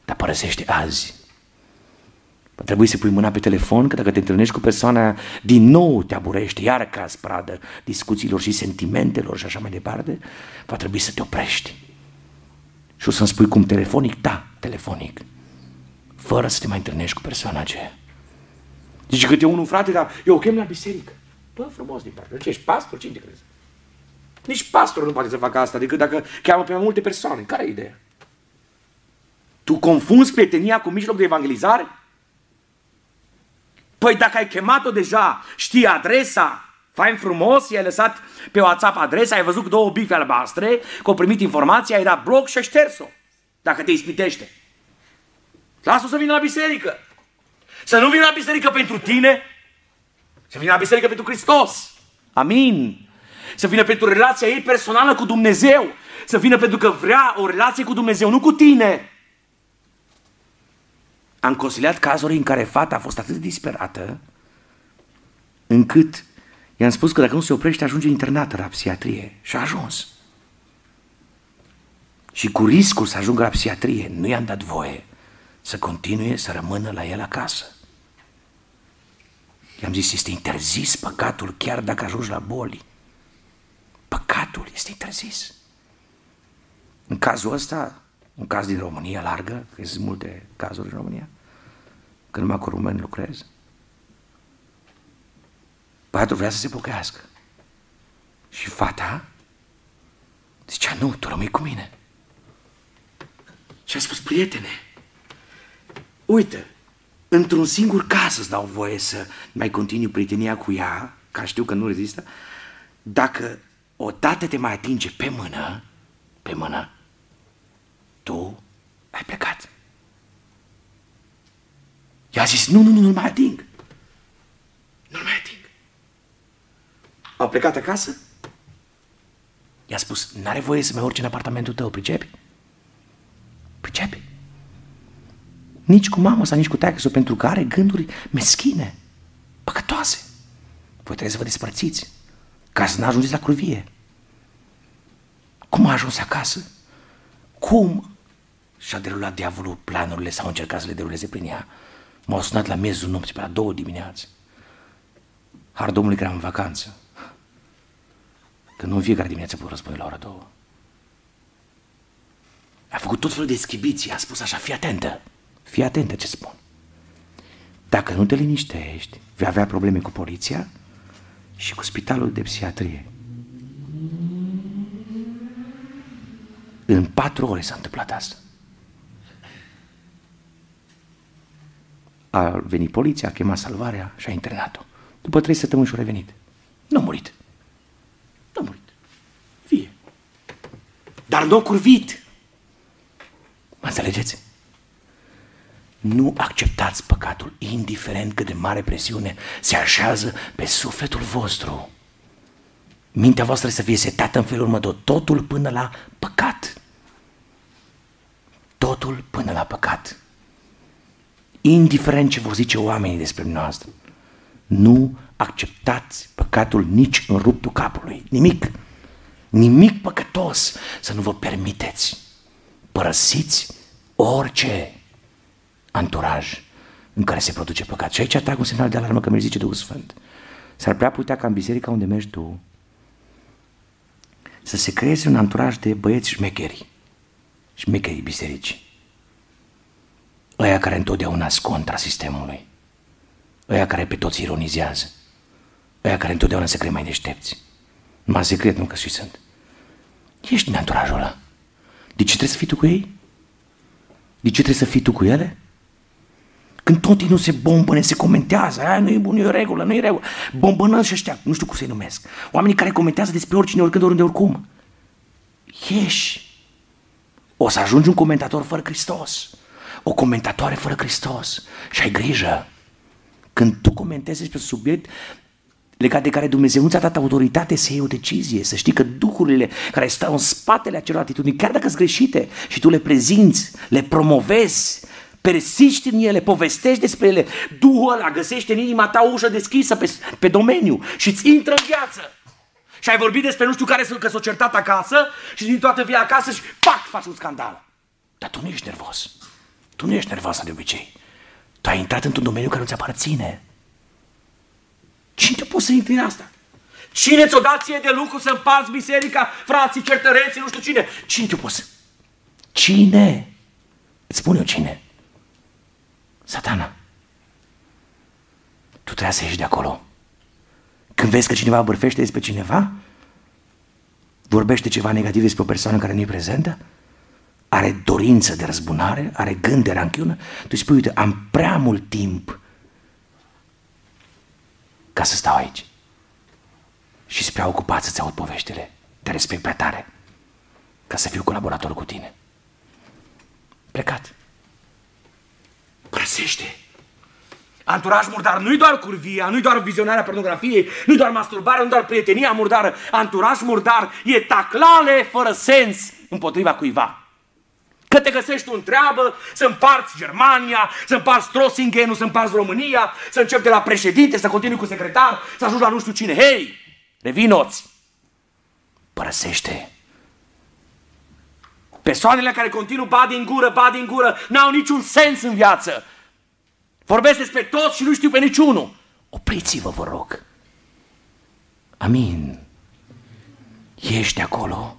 Dar părăsește azi. Va trebui să pui mâna pe telefon, că dacă te întâlnești cu persoana, din nou te aburește, iar ca pradă discuțiilor și sentimentelor și așa mai departe, va trebui să te oprești. Și o să-mi spui cum telefonic? Da, telefonic. Fără să te mai întâlnești cu persoana aceea. Zice că te unul frate, dar eu o chem la biserică. Bă, frumos din partea. Ce ești pastor? Cine te crezi? Nici pastorul nu poate să facă asta decât dacă cheamă pe mai multe persoane. Care e ideea? Tu confunzi prietenia cu mijloc de evangelizare? Păi dacă ai chemat-o deja, știi adresa, fain frumos, i-ai lăsat pe WhatsApp adresa, ai văzut două bife albastre, că au primit informația, ai dat bloc și ai șters-o, dacă te ispitește. Lasă-o să vină la biserică. Să nu vină la biserică pentru tine, să vină la biserică pentru Hristos. Amin. Să vină pentru relația ei personală cu Dumnezeu. Să vină pentru că vrea o relație cu Dumnezeu, nu cu tine. Am consiliat cazuri în care fata a fost atât de disperată încât i-am spus că dacă nu se oprește ajunge internată la psihiatrie. Și a ajuns. Și cu riscul să ajungă la psihiatrie, nu i-am dat voie să continue să rămână la el acasă. I-am zis, este interzis păcatul chiar dacă ajungi la boli. Păcatul este interzis. În cazul ăsta, un caz din România largă, că sunt multe cazuri în România, că numai cu români lucrez, băiatul vrea să se pocăiască. Și fata zicea, nu, tu rămâi cu mine. Și a spus, prietene, uite, într-un singur caz îți dau voie să mai continui prietenia cu ea, ca știu că nu rezistă, dacă odată te mai atinge pe mână, pe mână, tu ai plecat. I-a zis, nu, nu, nu, nu mai ating. Nu-l mai ating. Au plecat acasă. I-a spus, n-are voie să mai urce în apartamentul tău, pricepi? Pricepi? Nici cu mama sau nici cu taică pentru că are gânduri meschine, păcătoase. Voi trebuie să vă despărțiți ca să n-ajungeți la curvie. Cum a ajuns acasă? Cum și-a derulat diavolul planurile sau a încercat să le deruleze prin ea? M-au sunat la miezul nopții, pe la două dimineață. Har Domnului că eram în vacanță. Că nu în fiecare dimineață pot răspunde la ora două. A făcut tot felul de schibiții, a spus așa, fii atentă, fii atentă ce spun. Dacă nu te liniștești, vei avea probleme cu poliția și cu spitalul de psihiatrie. În patru ore s-a întâmplat asta. A venit poliția, a chemat salvarea și a internat-o. După trei săptămâni și-a revenit. Nu a murit. Nu a murit. Vie. Dar nu a curvit. Mă înțelegeți? Nu acceptați păcatul, indiferent cât de mare presiune se așează pe sufletul vostru. Mintea voastră să fie setată în felul următor, totul până la păcat. Totul până la păcat. Indiferent ce vor zice oamenii despre noastră, nu acceptați păcatul nici în ruptul capului. Nimic. Nimic păcătos să nu vă permiteți. Părăsiți orice anturaj în care se produce păcat. Și aici atrag un semnal de alarmă că mi zice Duhul Sfânt. S-ar putea putea ca în biserica unde mergi tu să se creeze un anturaj de băieți șmecheri. Șmecherii biserici. Ăia care întotdeauna sunt contra sistemului. Ăia care pe toți ironizează. Ăia care întotdeauna se cred mai deștepți. Numai secret nu că și sunt. Ești din anturajul ăla. De ce trebuie să fii tu cu ei? De ce trebuie să fii tu cu ele? Când tot nu se bombăne, se comentează, aia nu e bun, nu e regulă, nu e regulă. Bombănă și ăștia, nu știu cum să-i numesc. Oamenii care comentează despre oricine, oricând, oriunde, oricum. Ieși. O să ajungi un comentator fără Hristos. O comentatoare fără Hristos. Și ai grijă. Când tu comentezi despre subiect legat de care Dumnezeu nu ți-a dat autoritate să iei o decizie, să știi că duhurile care stau în spatele acelor atitudini, chiar dacă sunt greșite și tu le prezinți, le promovezi, persiști în ele, povestești despre ele, Duhul ăla găsește în inima ta o ușă deschisă pe, pe domeniu și îți intră în viață. Și ai vorbit despre nu știu care că s-o certat acasă și din toată via acasă și pac, faci un scandal. Dar tu nu ești nervos. Tu nu ești nervoasă de obicei. Tu ai intrat într-un domeniu care nu-ți aparține. Cine poți să intri în asta? Cine ți-o dat ție de lucru să împarți biserica, frații, certăreții, nu știu cine? Cine te poți? Cine? Îți spun eu cine. Satana. Tu trebuie să ieși de acolo. Când vezi că cineva bârfește despre cineva, vorbește ceva negativ despre o persoană care nu e prezentă, are dorință de răzbunare, are gând de ranchiună, tu îi spui, uite, am prea mult timp ca să stau aici. Și sunt prea ocupat să-ți aud poveștile. Te respect prea tare ca să fiu colaborator cu tine. Plecat. Părăsește. Anturaj murdar nu-i doar curvia, nu-i doar vizionarea pornografiei, nu-i doar masturbarea, nu doar prietenia murdară. Anturaj murdar e taclale fără sens împotriva cuiva. Că te găsești tu în treabă, să împarți Germania, să împarți Trossingenul, să împarți România, să începi de la președinte, să continui cu secretar, să ajungi la nu știu cine. Hei, revinoți! Părăsește! Persoanele care continuă ba din gură, ba din gură, n-au niciun sens în viață. Vorbesc despre toți și nu știu pe niciunul. Opriți-vă, vă rog. Amin. Ești acolo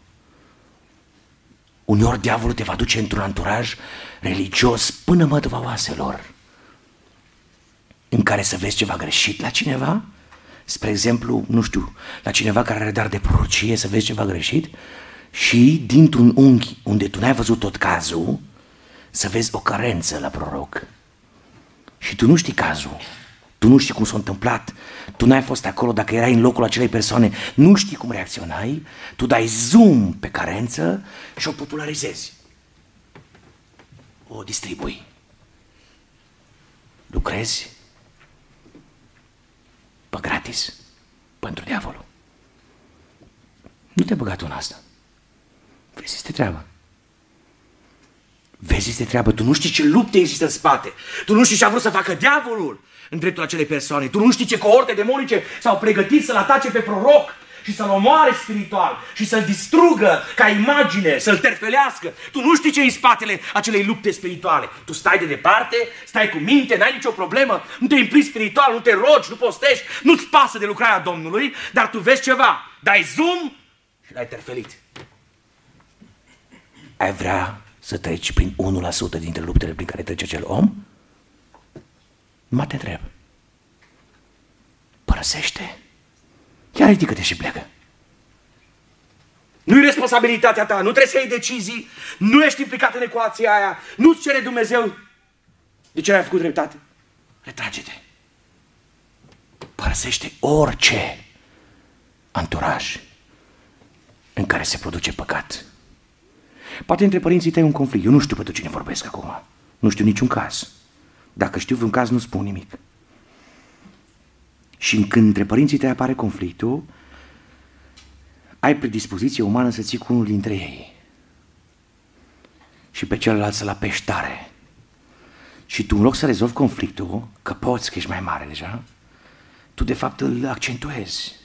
Uneori diavolul te va duce într-un anturaj religios până mădva oaselor, în care să vezi ceva greșit la cineva, spre exemplu, nu știu, la cineva care are dar de prorocie să vezi ceva greșit și dintr-un unghi unde tu n-ai văzut tot cazul, să vezi o carență la proroc. Și tu nu știi cazul, tu nu știi cum s-a întâmplat, tu n-ai fost acolo dacă erai în locul acelei persoane, nu știi cum reacționai, tu dai zoom pe carență și o popularizezi. O distribui. Lucrezi pe gratis pentru diavolul. Nu te băga tu în asta. Vezi, este treabă. Vezi, este treabă. Tu nu știi ce lupte există în spate. Tu nu știi ce a vrut să facă diavolul în dreptul acelei persoane. Tu nu știi ce coorte demonice s-au pregătit să-l atace pe proroc și să-l omoare spiritual și să-l distrugă ca imagine, să-l terfelească. Tu nu știi ce e în spatele acelei lupte spirituale. Tu stai de departe, stai cu minte, n-ai nicio problemă, nu te implici spiritual, nu te rogi, nu postești, nu-ți pasă de lucrarea Domnului, dar tu vezi ceva, dai zoom și l-ai terfelit. Ai vrea să treci prin 1% dintre luptele prin care trece acel om? Mă te întreb. Părăsește? Chiar ridică-te și pleacă. Nu-i responsabilitatea ta, nu trebuie să iei decizii, nu ești implicat în ecuația aia, nu-ți cere Dumnezeu. De ce ai făcut dreptate? Retrage-te. Părăsește orice anturaj în care se produce păcat. Poate între părinții tăi un conflict. Eu nu știu pentru cine vorbesc acum. Nu știu niciun caz. Dacă știu vreun caz, nu spun nimic. Și când între părinții tăi apare conflictul, ai predispoziție umană să ții cu unul dintre ei și pe celălalt să-l apeși tare. Și tu, în loc să rezolvi conflictul, că poți, că ești mai mare deja, tu de fapt îl accentuezi.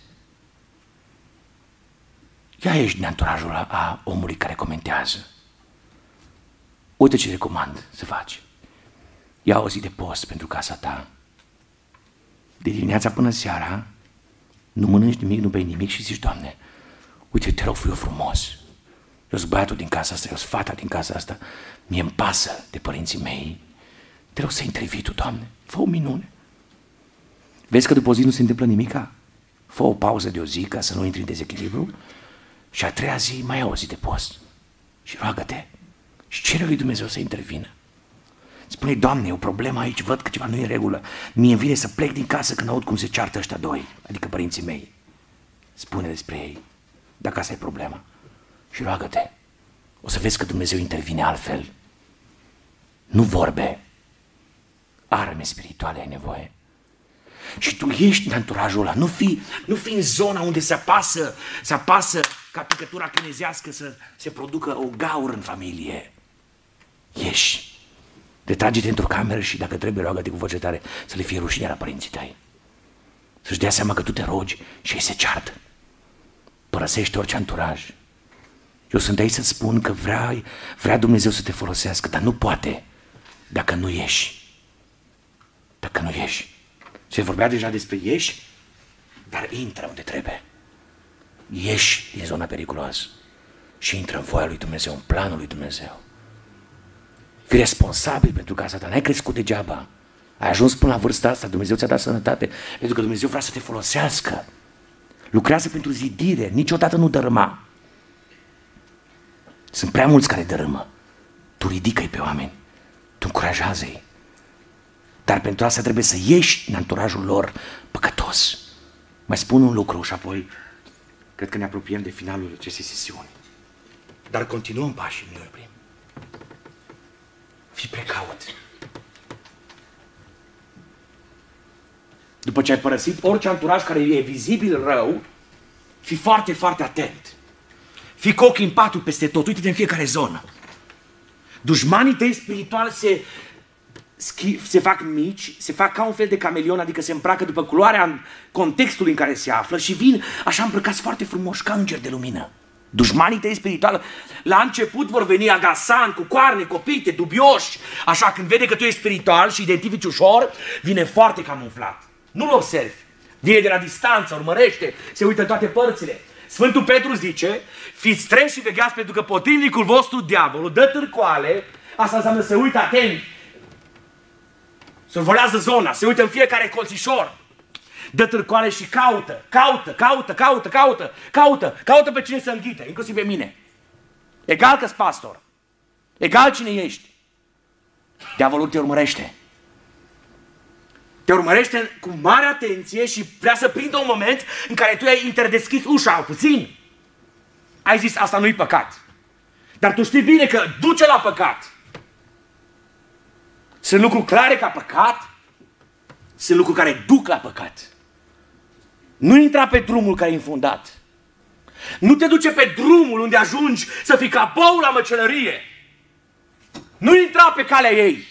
Ia ești din anturajul a omului care comentează. Uite ce recomand să faci. Ia o zi de post pentru casa ta. De dimineața până seara, nu mănânci nimic, nu bei nimic și zici, Doamne, uite, te rog, fiu frumos. Eu sunt băiatul din casa asta, eu sunt fata din casa asta, mie îmi pasă de părinții mei. Te rog să intervii tu, Doamne, fă o minune. Vezi că după o zi nu se întâmplă nimica? Fă o pauză de o zi ca să nu intri în dezechilibru și a treia zi mai au o zi de post. Și roagă-te și cere lui Dumnezeu să intervină. Spune, Doamne, e o problemă aici, văd că ceva nu e în regulă. Mie îmi vine să plec din casă când aud cum se ceartă ăștia doi, adică părinții mei. Spune despre ei, dacă asta e problema. Și roagă-te. O să vezi că Dumnezeu intervine altfel. Nu vorbe. Arme spirituale ai nevoie. Și tu ești în anturajul ăla. Nu fi, nu fi în zona unde se apasă, se apasă ca picătura chinezească să se producă o gaură în familie. Ieși. Retrage-te într-o cameră și dacă trebuie, roagă-te cu voce tare să le fie rușine la părinții tăi. Să-și dea seama că tu te rogi și ei se ceartă. Părăsește orice anturaj. Eu sunt aici să spun că vrea, vrea Dumnezeu să te folosească, dar nu poate dacă nu ieși. Dacă nu ieși. Se vorbea deja despre ieși, dar intră unde trebuie. Ieși din zona periculoasă și intră în voia lui Dumnezeu, în planul lui Dumnezeu. Fii responsabil pentru casa ta, n-ai crescut degeaba. Ai ajuns până la vârsta asta, Dumnezeu ți-a dat sănătate, pentru că Dumnezeu vrea să te folosească. Lucrează pentru zidire, niciodată nu dărâma. Sunt prea mulți care dărâmă. Tu ridică-i pe oameni, tu încurajează-i. Dar pentru asta trebuie să ieși în anturajul lor păcătos. Mai spun un lucru și apoi cred că ne apropiem de finalul acestei sesiuni. Dar continuăm pașii, nu oprim. Fii precaut. După ce ai părăsit orice anturaj care e vizibil rău, fii foarte, foarte atent. Fii cu ochii în patru peste tot, uite-te în fiecare zonă. Dușmanii tăi spirituali se, se fac mici, se fac ca un fel de camelion, adică se îmbracă după culoarea contextului în care se află și vin așa îmbrăcați foarte frumos, ca îngeri de lumină. Dușmanii tăi spirituali la început vor veni agasan, cu coarne, copite, dubioși. Așa când vede că tu ești spiritual și identifici ușor, vine foarte camuflat. Nu-l observi. Vine de la distanță, urmărește, se uită în toate părțile. Sfântul Petru zice, fiți treși și vegheați pentru că potrivnicul vostru, diavolul, dă târcoale, asta înseamnă să uită atent, survolează zona, se uită în fiecare colțișor, dă târcoale și caută, caută, caută, caută, caută, caută, caută pe cine să înghite, inclusiv pe mine. Egal că pastor, egal cine ești, diavolul te urmărește. Te urmărește cu mare atenție și vrea să prindă un moment în care tu ai interdeschis ușa puțin. Ai zis, asta nu-i păcat. Dar tu știi bine că duce la păcat. Sunt lucruri clare ca păcat, sunt lucruri care duc la păcat. Nu intra pe drumul care e infundat. Nu te duce pe drumul unde ajungi să fii ca bou la măcelărie. Nu intra pe calea ei,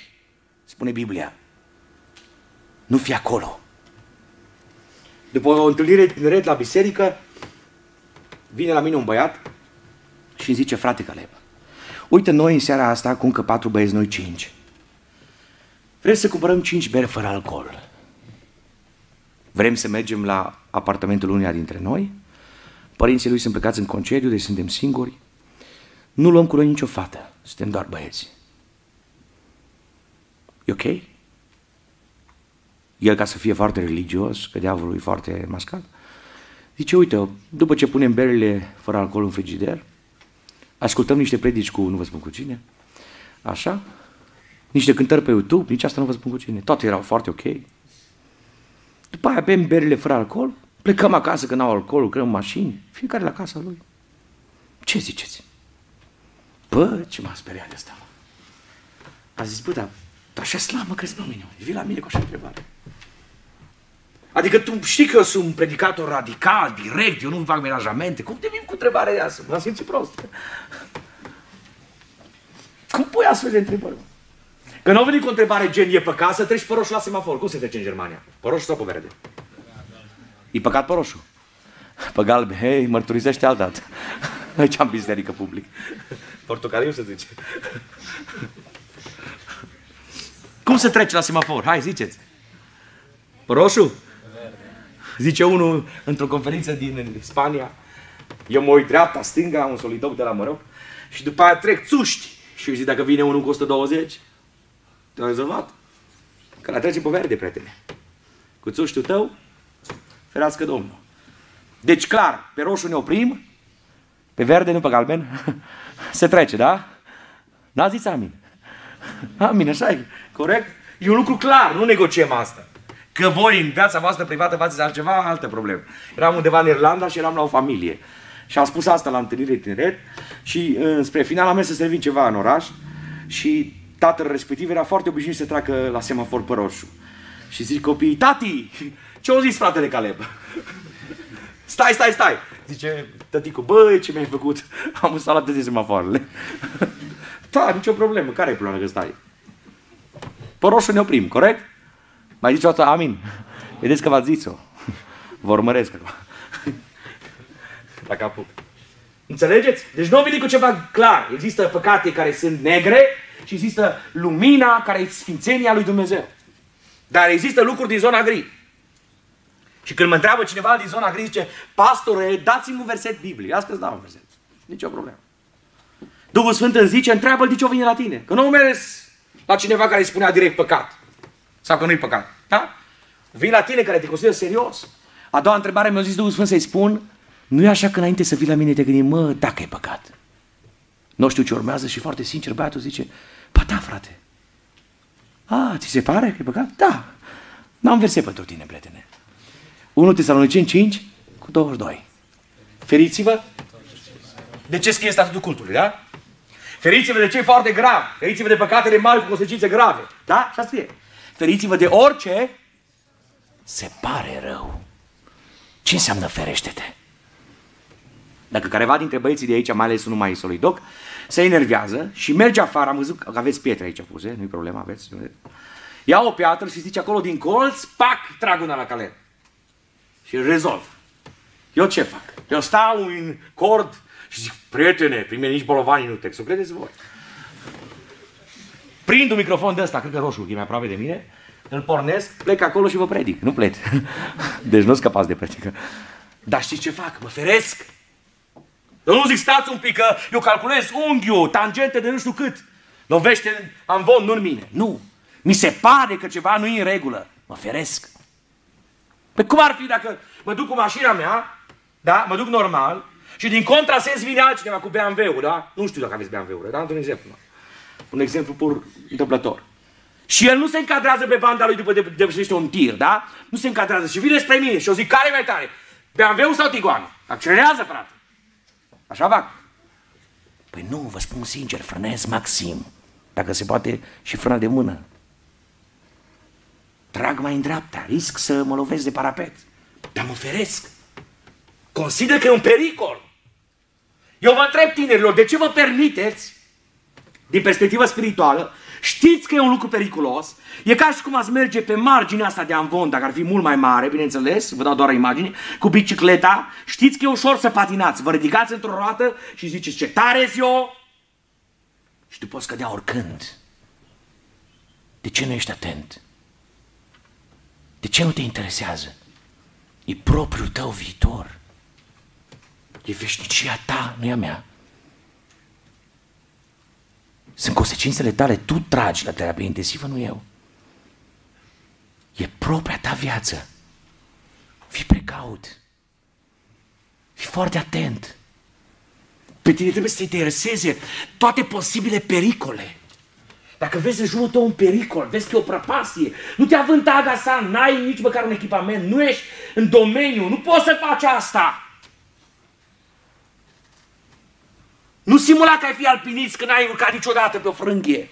spune Biblia. Nu fi acolo. După o întâlnire tineret la biserică, vine la mine un băiat și îmi zice, frate Caleb, uite noi în seara asta cu încă patru băieți, noi cinci. Vrem să cumpărăm cinci beri fără alcool. Vrem să mergem la apartamentul uneia dintre noi. Părinții lui sunt plecați în concediu, deci suntem singuri. Nu luăm cu noi nicio fată, suntem doar băieți. E ok? El ca să fie foarte religios, că diavolul e foarte mascat, zice, uite, după ce punem berile fără alcool în frigider, ascultăm niște predici cu, nu vă spun cu cine, așa, niște cântări pe YouTube, nici asta nu vă spun cu cine, toate erau foarte ok. După aia bem berile fără alcool, plecăm acasă când au alcool, lucrăm mașini, fiecare la casa lui. Ce ziceți? Bă, ce m-a speriat de asta, mă. A zis, bă, dar așa slamă crezi pe mine, vii la mine cu așa întrebare. Adică tu știi că eu sunt un predicator radical, direct, eu nu fac menajamente. Cum te vin cu întrebarea de asta? M-am simțit prost. Cum pui astfel de întrebări? Că nu au venit cu o întrebare gen, e păcat să treci pe roșu la semafor. Cum se trece în Germania? Pe roșu sau pe verde? E păcat pe roșu. Pe galbe, hei, mărturisește alt dată. Aici am biserică public. Portocaliu se zice. Cum se trece la semafor? Hai, ziceți. Pe roșu? Zice unul într-o conferință din Spania, eu mă uit dreapta, stânga, un solidop de la Măroc, și după aia trec țuști. Și eu zic, dacă vine unul cu 120, te-a rezolvat. Că la trece pe verde, prietene. Cu țuștiul tău, ferească Domnul. Deci, clar, pe roșu ne oprim, pe verde, nu pe galben, <laughs> se trece, da? N-a zis amin. <laughs> Amin, așa e, corect? E un lucru clar, nu negociem asta. Că voi în viața voastră privată faceți altceva, altă problemă. Eram undeva în Irlanda și eram la o familie. Și am spus asta la întâlnire tineret și spre final am mers să servim ceva în oraș și tatăl respectiv era foarte obișnuit să treacă la semafor pe roșu. Și zic copiii, tati, <laughs> ce au zis fratele Caleb? <laughs> Stai, stai, stai! Zice tăticu, băi, ce mi-ai făcut? <laughs> Am instalat de semafoarele. da, nicio problemă, care e problema că stai? Pe roșu ne oprim, corect? Mai zice o dată, amin. Vedeți că v-ați zis-o. Vă urmăresc acum. Dacă apuc. Înțelegeți? Deci nu venit cu ceva clar. Există păcate care sunt negre și există lumina care e sfințenia lui Dumnezeu. Dar există lucruri din zona gri. Și când mă întreabă cineva din zona gri, zice, pastore, dați-mi un verset Biblie. Asta îți dau un verset. Nici o problemă. Duhul Sfânt îmi zice, întreabă-l de ce o vine la tine. Că nu mers la cineva care îi spunea direct păcat. Sau că nu-i păcat. Da? Vii la tine care te consideră serios. A doua întrebare mi-a zis Duhul Sfânt să-i spun, nu e așa că înainte să vii la mine te gândim, mă, dacă e păcat. Nu știu ce urmează și foarte sincer băiatul zice, pa da, frate. A, ți se pare că e păcat? Da. N-am verset pentru tine, prietene. 1 Tesaloniceni 5 cu 22. Feriți-vă de ce scrie statutul cultului, da? Feriți-vă de ce e foarte grav. Feriți-vă de păcatele mari cu consecințe grave. Da? Așa scrie. Feriți-vă de orice se pare rău. Ce înseamnă ferește-te? Dacă careva dintre băieții de aici, mai ales unul mai solidoc, se enervează și merge afară, am văzut că aveți pietre aici puse, nu-i problema, aveți. Ia o piatră și zice acolo din colț, pac, trag una la caler. Și îl rezolv. Eu ce fac? Eu stau în cord și zic, prietene, prime nici bolovanii nu te să credeți voi. Prind un microfon de ăsta, cred că roșu, e mai aproape de mine, îl pornesc, plec acolo și vă predic. Nu plec. <laughs> Deci nu scăpați de predică. Dar știți ce fac? Mă feresc. Eu nu zic stați un pic că eu calculez unghiul, tangente de nu știu cât. Lovește am von, nu în mine. Nu. Mi se pare că ceva nu e în regulă. Mă feresc. Pe cum ar fi dacă mă duc cu mașina mea, da, mă duc normal, și din contrasens vine altcineva cu BMW-ul, da? Nu știu dacă aveți BMW-ul, dar un exemplu. Un exemplu pur întâmplător. Și el nu se încadrează pe banda lui după depășește un tir, da? Nu se încadrează și vine spre mine și o zic, care mai tare? BMW-ul sau Tiguan? Accelerează, frate. Așa fac. Păi nu, vă spun sincer, frânez maxim. Dacă se poate și frâna de mână. Trag mai în dreapta, risc să mă lovesc de parapet. Dar mă feresc. Consider că e un pericol. Eu vă întreb tinerilor, de ce vă permiteți, din perspectivă spirituală, știți că e un lucru periculos, e ca și cum ați merge pe marginea asta de amvon, dacă ar fi mult mai mare, bineînțeles, vă dau doar imagini, cu bicicleta, știți că e ușor să patinați, vă ridicați într-o roată și ziceți ce tare eu și tu poți cădea oricând. De ce nu ești atent? De ce nu te interesează? E propriul tău viitor. E veșnicia ta, nu e a mea. Sunt consecințele tale, tu tragi la terapie intensivă, nu eu. E propria ta viață. Fii precaut. Fii foarte atent. Pe tine trebuie să te intereseze toate posibile pericole. Dacă vezi în jurul tău un pericol, vezi că e o prăpastie, nu te avânta agasa, n-ai nici măcar un echipament, nu ești în domeniu, nu poți să faci asta. Nu simula că ai fi alpinist când ai urcat niciodată pe o frânghie.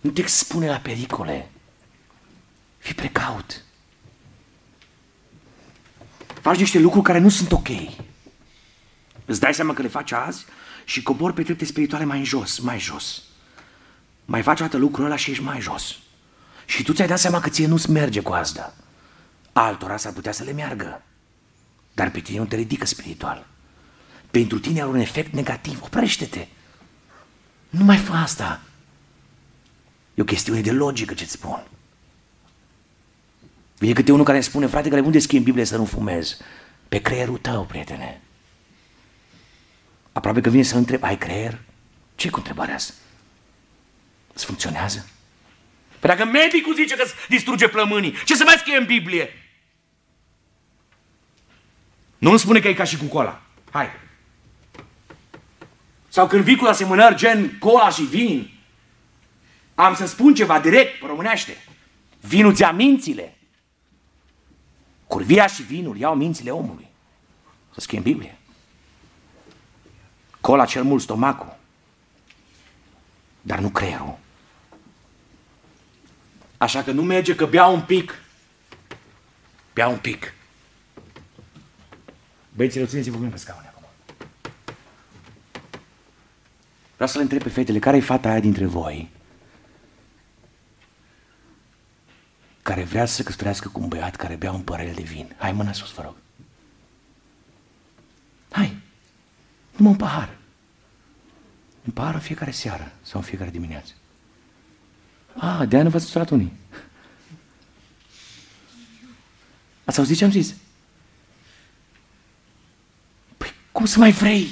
Nu te expune la pericole. Fii precaut. Faci niște lucruri care nu sunt ok. Îți dai seama că le faci azi și cobori pe trepte spirituale mai în jos, mai jos. Mai faci o dată lucrul ăla și ești mai jos. Și tu ți-ai dat seama că ție nu-ți merge cu asta. Altora s-ar putea să le meargă. Dar pe tine nu te ridică spiritual pentru tine are un efect negativ, oprește-te. Nu mai fă asta. E o chestiune de logică ce-ți spun. Vine câte unul care îmi spune, frate, că unde scrie în Biblie să nu fumezi? Pe creierul tău, prietene. Aproape că vine să întreb, ai creier? ce cu întrebarea asta? Îți funcționează? Păi dacă medicul zice că distruge plămânii, ce să mai scrie în Biblie? Nu îmi spune că e ca și cu cola. Hai, sau când vii cu asemănări gen cola și vin, am să spun ceva direct, pe românește. Vinul ți-a mințile. Curvia și vinul iau mințile omului. Să scrie în Biblie. Cola cel mult stomacul, dar nu creierul. Așa că nu merge că bea un pic. Bea un pic. Băieților, țineți-vă pe scaune. Vreau să le întreb pe fetele, care e fata aia dintre voi care vrea să căsătorească cu un băiat care bea un părel de vin? Hai mâna sus, vă rog. Hai, numai un pahar. Un pahar în fiecare seară sau în fiecare dimineață. Ah, de-aia nu v-ați surat unii. Ați auzit ce am zis? Păi cum să mai vrei?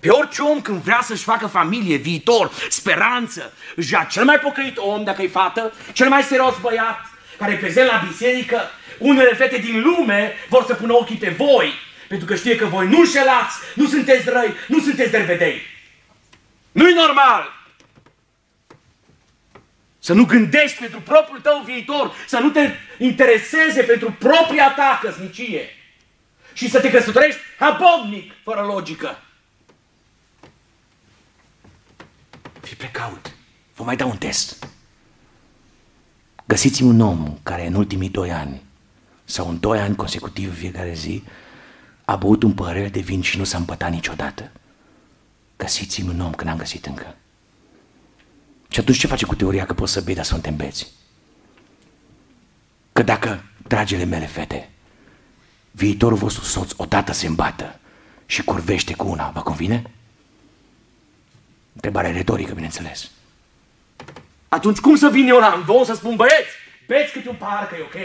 Pe orice om când vrea să-și facă familie, viitor, speranță, își ia cel mai pocăit om, dacă e fată, cel mai serios băiat, care e prezent la biserică, unele fete din lume vor să pună ochii pe voi, Pentru că știe că voi nu înșelați, nu sunteți răi, nu sunteți derbedei. Nu-i normal să nu gândești pentru propriul tău viitor, să nu te intereseze pentru propria ta căsnicie și să te căsătorești abomnic, fără logică. Fii precaut. Vă mai dau un test. Găsiți-mi un om care în ultimii doi ani sau în doi ani consecutiv fiecare zi a băut un păhărel de vin și nu s-a împătat niciodată. Găsiți-mi un om, că n-am găsit încă. Și atunci ce face cu teoria că poți să bei, dar să te îmbeți? Că dacă, dragile mele fete, viitorul vostru soț odată se îmbată și curvește cu una, vă convine? Întrebare retorică, bineînțeles. Atunci cum să vin eu la Amvon să spun, băieți, beți câte un pahar că e ok?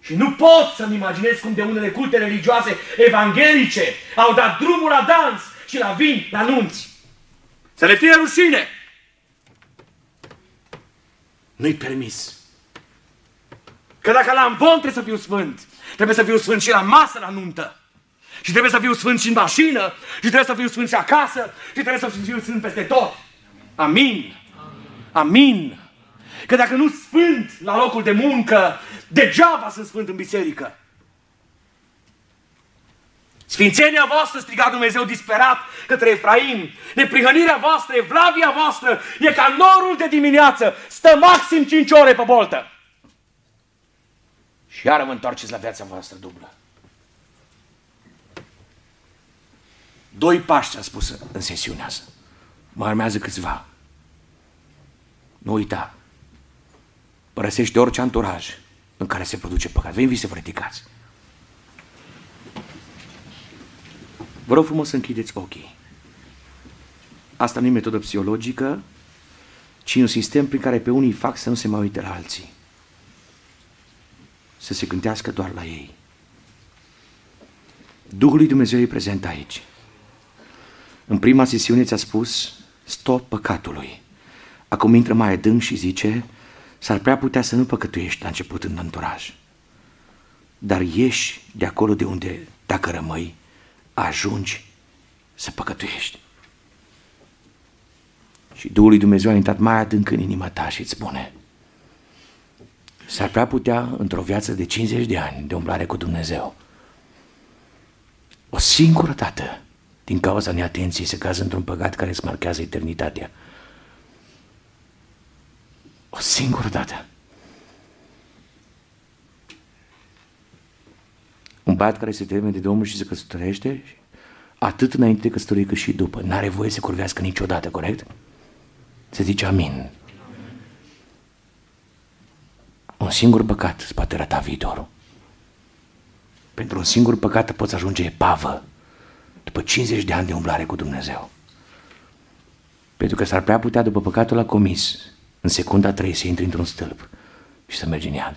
Și nu pot să-mi imaginez cum de unele culte religioase evanghelice au dat drumul la dans și la vin, la nunți. Să le fie rușine! Nu-i permis. Că dacă la Amvon trebuie să fiu sfânt, trebuie să fiu sfânt și la masă, la nuntă. Și trebuie să fiu sfânt și în mașină, și trebuie să fiu sfânt și acasă, și trebuie să fiu sfânt peste tot. Amin. Amin. Că dacă nu sfânt la locul de muncă, degeaba sunt sfânt în biserică. Sfințenia voastră, striga Dumnezeu disperat către Efraim. Neprihănirea voastră, evlavia voastră, e ca norul de dimineață. Stă maxim 5 ore pe boltă. Și iară vă întoarceți la viața voastră dublă. Doi pași a spus în sesiunea asta. Mai urmează câțiva. Nu uita. Părăsește orice anturaj în care se produce păcat. Veni să vă ridicați. Vă rog frumos să închideți ochii. Asta nu e metodă psihologică, ci un sistem prin care pe unii fac să nu se mai uite la alții. Să se gândească doar la ei. Duhul lui Dumnezeu e prezent aici. În prima sesiune ți-a spus stop păcatului. Acum intră mai adânc și zice s-ar prea putea să nu păcătuiești la început în anturaj. Dar ieși de acolo de unde, dacă rămâi, ajungi să păcătuiești. Și Duhul lui Dumnezeu a intrat mai adânc în inima ta și îți spune S-ar prea putea, într-o viață de 50 de ani de umblare cu Dumnezeu, o singură dată, din cauza neatenției, se cază într-un păcat care îți marchează eternitatea. O singură dată. Un băiat care se teme de Domnul și se căsătorește, atât înainte de căsătorie cât și după, n-are voie să curvească niciodată, corect? Se zice amin. Un singur păcat îți poate rata viitorul. Pentru un singur păcat poți ajunge epavă după 50 de ani de umblare cu Dumnezeu. Pentru că s-ar prea putea după păcatul la comis, în secunda 3 să intri într-un stâlp și să mergi în iad.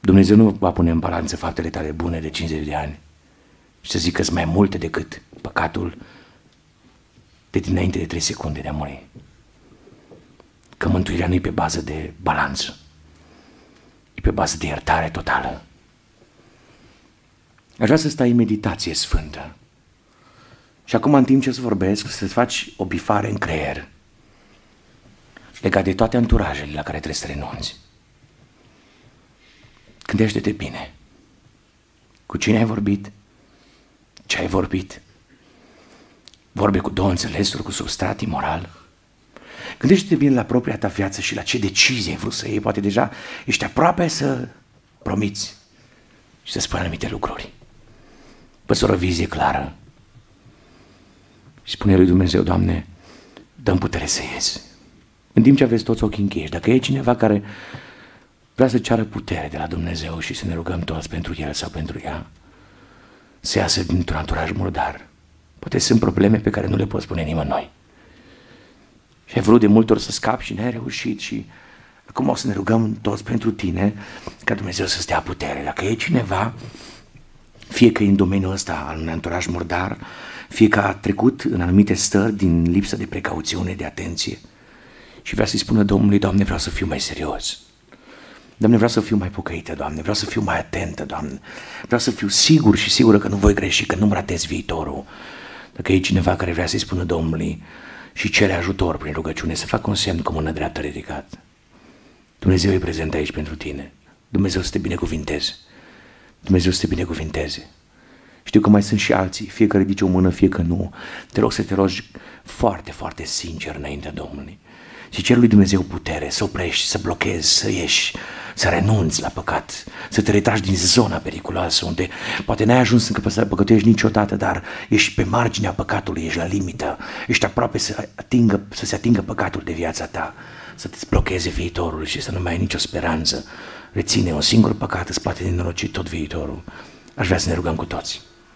Dumnezeu nu va pune în balanță faptele tale bune de 50 de ani și să zică mai multe decât păcatul de dinainte de 3 secunde de a muri. Că mântuirea nu e pe bază de balanță, e pe bază de iertare totală. Aș vrea să stai în meditație sfântă. Și acum, în timp ce să vorbesc, să-ți faci o bifare în creier legat de toate anturajele la care trebuie să renunți. Gândește-te bine. Cu cine ai vorbit? Ce ai vorbit? Vorbe cu două înțelesuri, cu substrat imoral? Gândește-te bine la propria ta viață și la ce decizie ai vrut să iei. Poate deja ești aproape să promiți și să spui anumite lucruri. Păți o vizie clară. Și spune lui Dumnezeu, Doamne, dăm putere să ies. În timp ce aveți toți ochii închiși, dacă e cineva care vrea să ceară putere de la Dumnezeu și să ne rugăm toți pentru el sau pentru ea, să iasă dintr-un anturaj murdar. Poate sunt probleme pe care nu le pot spune nimănui. Și ai vrut de multe ori să scapi și n-ai reușit și acum o să ne rugăm toți pentru tine ca Dumnezeu să stea putere. Dacă e cineva, fie că e în domeniul ăsta al unui anturaj murdar, fie că a trecut în anumite stări din lipsă de precauțiune, de atenție și vrea să-i spună Domnului, Doamne, vreau să fiu mai serios Doamne, vreau să fiu mai pocăită, Doamne, vreau să fiu mai atentă, Doamne, vreau să fiu sigur și sigură că nu voi greși, că nu-mi ratez viitorul. Dacă e cineva care vrea să-i spună Domnului și cere ajutor prin rugăciune, să facă un semn cu mână dreaptă ridicat. Dumnezeu e prezent aici pentru tine. Dumnezeu să te binecuvinteze. Dumnezeu să te binecuvinteze. Știu că mai sunt și alții, fie că ridici o mână, fie că nu. Te rog să te rogi foarte, foarte sincer înaintea Domnului. Și cer lui Dumnezeu putere să oprești, să blochezi, să ieși, să renunți la păcat, să te retragi din zona periculoasă unde poate n-ai ajuns încă să păcătuiești niciodată, dar ești pe marginea păcatului, ești la limită, ești aproape să, atingă, să se atingă păcatul de viața ta, să te blocheze viitorul și să nu mai ai nicio speranță. Reține, un singur păcat îți poate din tot viitorul. Aș vrea să ne rugăm cu toți.